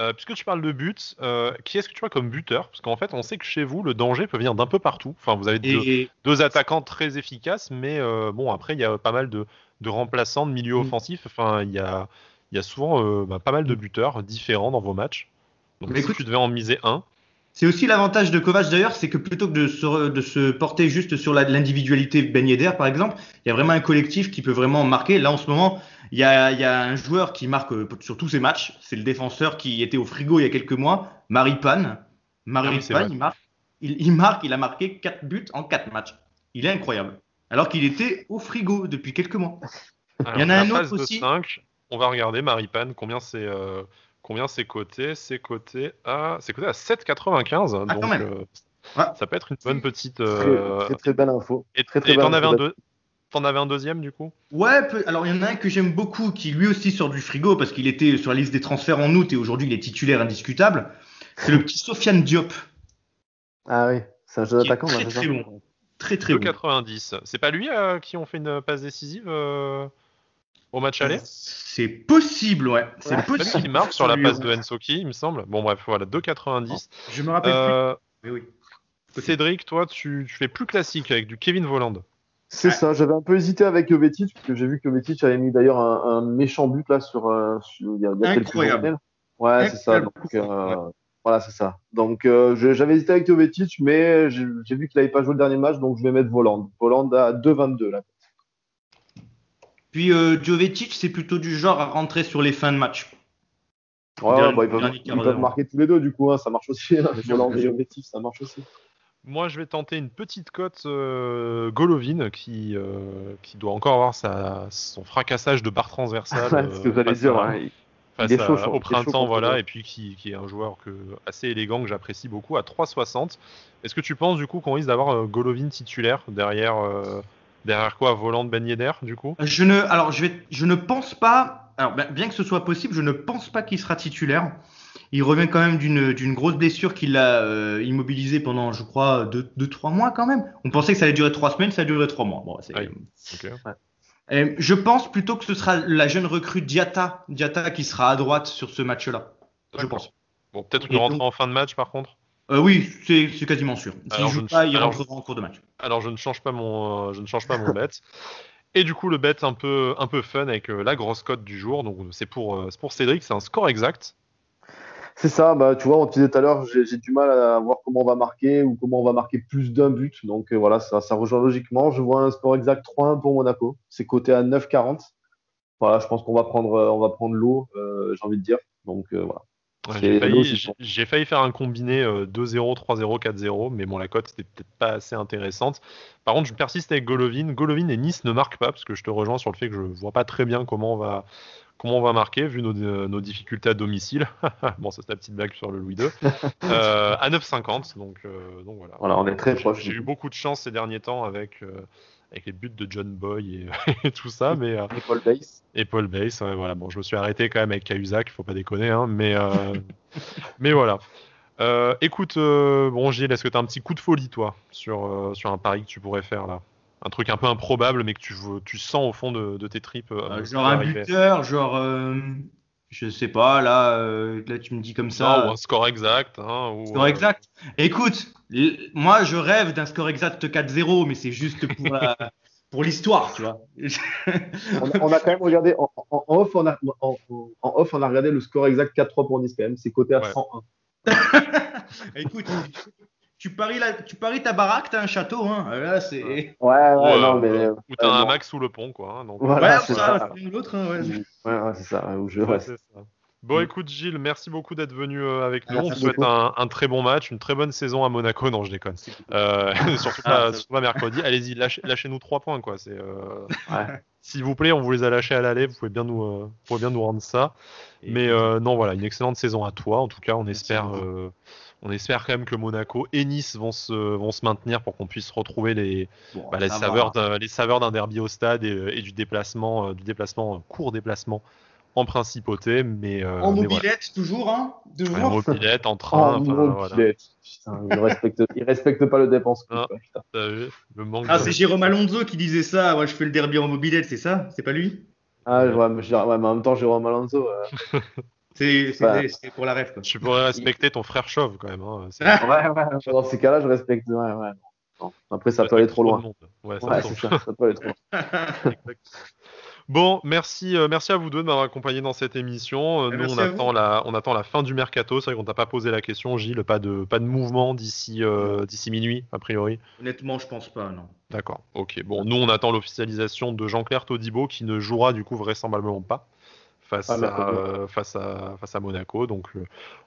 Euh, puisque tu parles de but, euh, qui est-ce que tu vois comme buteur? Parce qu'en fait, on sait que chez vous, le danger peut venir d'un peu partout. Enfin, vous avez deux, Et, deux attaquants très efficaces, mais euh, bon, après, il y a pas mal de, de remplaçants, de milieux Mm. offensifs. Enfin, il y a, il y a souvent euh, bah, pas mal de buteurs différents dans vos matchs. Donc, Mais si écoute- tu devais en miser un, C'est aussi l'avantage de Kovac d'ailleurs, c'est que plutôt que de se, de se porter juste sur l'individualité Ben Yedder par exemple, il y a vraiment un collectif qui peut vraiment marquer. Là en ce moment, il y a, il y a un joueur qui marque euh, sur tous ses matchs, c'est le défenseur qui était au frigo il y a quelques mois, Maripane. Ah Maripane, oui, c'est vrai. il marque, il, il marque, il a marqué 4 buts en 4 matchs. Il est incroyable. Alors qu'il était au frigo depuis quelques mois. Alors, Il y en a un autre aussi. 5, on va regarder Maripane, combien c'est euh, combien c'est coté? C'est coté à c'est coté à 7,95. Ah, donc euh, Ouais. ça peut être une bonne petite. Très, euh, très, très belle info. Et très, très t'en avais, un info. deux- t'en avais un deuxième du coup? Ouais, peu- alors il y en a un que j'aime beaucoup qui lui aussi sort du frigo parce qu'il était sur la liste des transferts en août et aujourd'hui il est titulaire indiscutable. C'est le petit Sofiane Diop. Ah oui, c'est un jeu d'attaquant. très, très ça bon. Très très bon. 2,90. C'est pas lui euh, qui ont fait une passe décisive euh au match aller? C'est possible, ouais. C'est Ouais. possible. Qui marque sur la passe de Ensoki, il me semble. Bon, bref, voilà, 2,90. Je me rappelle Euh, plus. Mais oui. Cédric, toi, tu, tu fais plus classique avec du Kevin Voland. C'est Ouais. ça, j'avais un peu hésité avec Jovetic, parce que j'ai vu que Jovetic avait mis d'ailleurs un, un méchant but là sur, euh, sur- il y a, il y a quelques Incroyable. Ouais, c'est ça. Donc, euh, voilà, c'est ça. Donc euh, j'avais hésité avec Jovetic, mais j'ai j'ai vu qu'il n'avait pas joué le dernier match, donc je vais mettre Voland. Voland à 2,22 là. Puis euh, Jovetic, c'est plutôt du genre à rentrer sur les fins de match. Ouais, Dernier- bah, ils peuvent, dernier ils quart peuvent d'heure. marquer tous les deux, du coup, hein, ça marche aussi. Hein. Jovetic, ça marche aussi. Moi, je vais tenter une petite cote euh, Golovin qui, euh, qui doit encore avoir sa, son fracassage de barre transversale. C'est ce que euh, j'allais face dire. à- ouais. face Il est à- chaud, chaud, il au est chaud printemps, voilà, et puis qui, qui est un joueur que, assez élégant que j'apprécie beaucoup à 3,60. Est-ce que tu penses du coup qu'on risque d'avoir euh, Golovin titulaire derrière, euh, derrière quoi Volant Ben Yedder du coup? Je ne, alors je, vais, je ne pense pas, alors bien, bien que ce soit possible, je ne pense pas qu'il sera titulaire. Il revient quand même d'une grosse blessure qui l'a euh, immobilisé pendant, je crois, 2-3 mois quand même. On pensait que ça allait durer 3 semaines, ça a duré 3 mois. Bon, c'est- Ouais. Ok. Euh, je pense plutôt que ce sera la jeune recrue Diata, Diata qui sera à droite sur ce match-là. Je pense. Bon, peut-être une rentrée en fin de match par contre? Euh, oui, c'est c'est quasiment sûr. S'il Alors, je joue ne- pas, il alors, rentrera en cours de match. Alors je ne change pas mon, euh, je ne change pas mon bet. Et du coup le bet un peu, un peu fun avec euh, la grosse cote du jour. Donc c'est pour, euh, c'est pour Cédric, c'est un score exact. C'est ça, bah, tu vois, on te disait tout à l'heure, j'ai j'ai du mal à voir comment on va marquer ou comment on va marquer plus d'un but. Donc euh, voilà, ça, ça rejoint logiquement. Je vois un score exact 3-1 pour Monaco. C'est coté à 9,40. Voilà, je pense qu'on va prendre, euh, on va prendre l'eau, euh, j'ai envie de dire. Donc euh, voilà. Ouais, j'ai, failli, j'ai- faire un combiné euh, 2-0, 3-0, 4-0, mais bon la cote c'était peut-être pas assez intéressante. Par contre je persiste avec Golovin. Golovin et Nice ne marquent pas parce que je te rejoins sur le fait que je vois pas très bien comment on va, comment on va marquer vu nos, euh, nos difficultés à domicile. bon ça c'est la petite blague sur le Louis II. Euh, à 9,50 donc, euh, donc voilà. Voilà, on est très J'ai- proche. J'ai eu beaucoup de chance ces derniers temps avec, euh, avec les buts de John Boy et, et tout ça, mais euh, Et Paul Bass. et Paul Bass. ouais, voilà. Bon, je me suis arrêté quand même avec Cahuzac, il faut pas déconner, hein, mais euh, mais voilà. Euh, écoute, euh, bon Gilles, est-ce que tu as un petit coup de folie toi sur euh, sur un pari que tu pourrais faire là? Un truc un peu improbable, mais que tu, veux- tu sens au fond de, de tes tripes. euh, Euh, genre un arriver? buteur, genre, euh, je sais pas, là, euh, là tu me dis comme ça. Non, ou un score exact. Hein, ou, Score euh, exact. Écoute, moi je rêve d'un score exact 4-0, mais c'est juste pour la- pour l'histoire, tu vois. On, a- on a quand même regardé en, off, on a, en, en off, on a regardé le score exact 4-3 pour Nice quand même. C'est coté à Ouais. 101. Écoute, tu, paries la- tu paries ta baraque, t'as un château, hein. Là, c'est. Ouais, ou, ouais, euh, non, mais. ou t'as euh, un bon. max sous le pont, quoi. hein, donc, Voilà, ouais, c'est ça, ça. c'est l'autre, hein, ouais. Ouais, ouais, c'est ça. Où je, Ouais, ouais, c'est ça. Bon, Mm. écoute, Gilles, merci beaucoup d'être venu euh, avec nous. Merci On te souhaite un, un très bon match, une très bonne saison à Monaco. Non, je déconne. Euh, surtout, Ah, pas, surtout pas mercredi. Allez-y, lâchez- lâchez-nous trois points, quoi. C'est, euh, Ouais. S'il vous plaît, on vous les a lâchés à l'aller. Vous pouvez bien nous, euh, vous pouvez bien nous rendre ça. Et- Mais euh, non, voilà, une excellente saison à toi. En tout cas, on espère, euh, on espère quand même que Monaco et Nice vont se, vont se maintenir pour qu'on puisse retrouver les, Bon, bah, les, saveurs d'un, les saveurs d'un derby au stade et, et du déplacement, euh, du déplacement, euh, court déplacement en principauté. Mais, euh, En mais voilà. mobilette, toujours, hein. Ouais, Toujours. en mobilette, en train, Oh, enfin, voilà. Putain, il respecte, il respecte pas le dépense. Ah. manque Ah, de- c'est Jérôme Alonso qui disait ça. Moi, je fais le derby en mobilette, c'est ça? C'est pas lui? Ah, ouais, mais, ouais, en même temps, Jérôme Alonso. euh, C'est pour la rêve, quoi. Tu pourrais respecter ton frère chauve quand même. Hein. C'est- Ouais, ouais, dans ces cas-là, je respecte. Ouais, ouais. Non. Après, ça peut aller trop loin. Ouais, ça Ouais, ça, ça peut aller trop loin. Bon, merci, euh, merci à vous deux de m'avoir accompagné dans cette émission. Euh, Eh, nous, on attend, la, on attend la fin du mercato. C'est vrai qu'on t'a pas posé la question, Gilles. Pas de, pas de mouvement d'ici, euh, d'ici minuit, a priori. Honnêtement, je pense pas, non. D'accord. Ok. Bon, nous, on attend l'officialisation de Jean-Claire Todibo, qui ne jouera du coup vraisemblablement pas face, Ah, à, euh, face, à, face à Monaco. Donc, euh,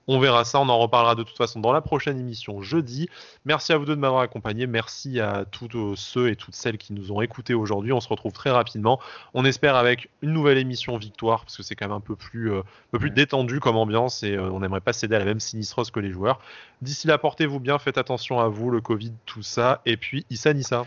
on verra ça. On en reparlera de toute façon dans la prochaine émission jeudi. Merci à vous deux de m'avoir accompagné. Merci à tous euh, ceux et toutes celles qui nous ont écoutés aujourd'hui. On se retrouve très rapidement. On espère avec une nouvelle émission victoire, parce que c'est quand même un peu plus, euh, un peu plus Ouais. détendu comme ambiance et euh, on n'aimerait pas céder à la même sinistrose que les joueurs. D'ici là, portez-vous bien, faites attention à vous, le Covid, tout ça. Et puis, Issa Nissa.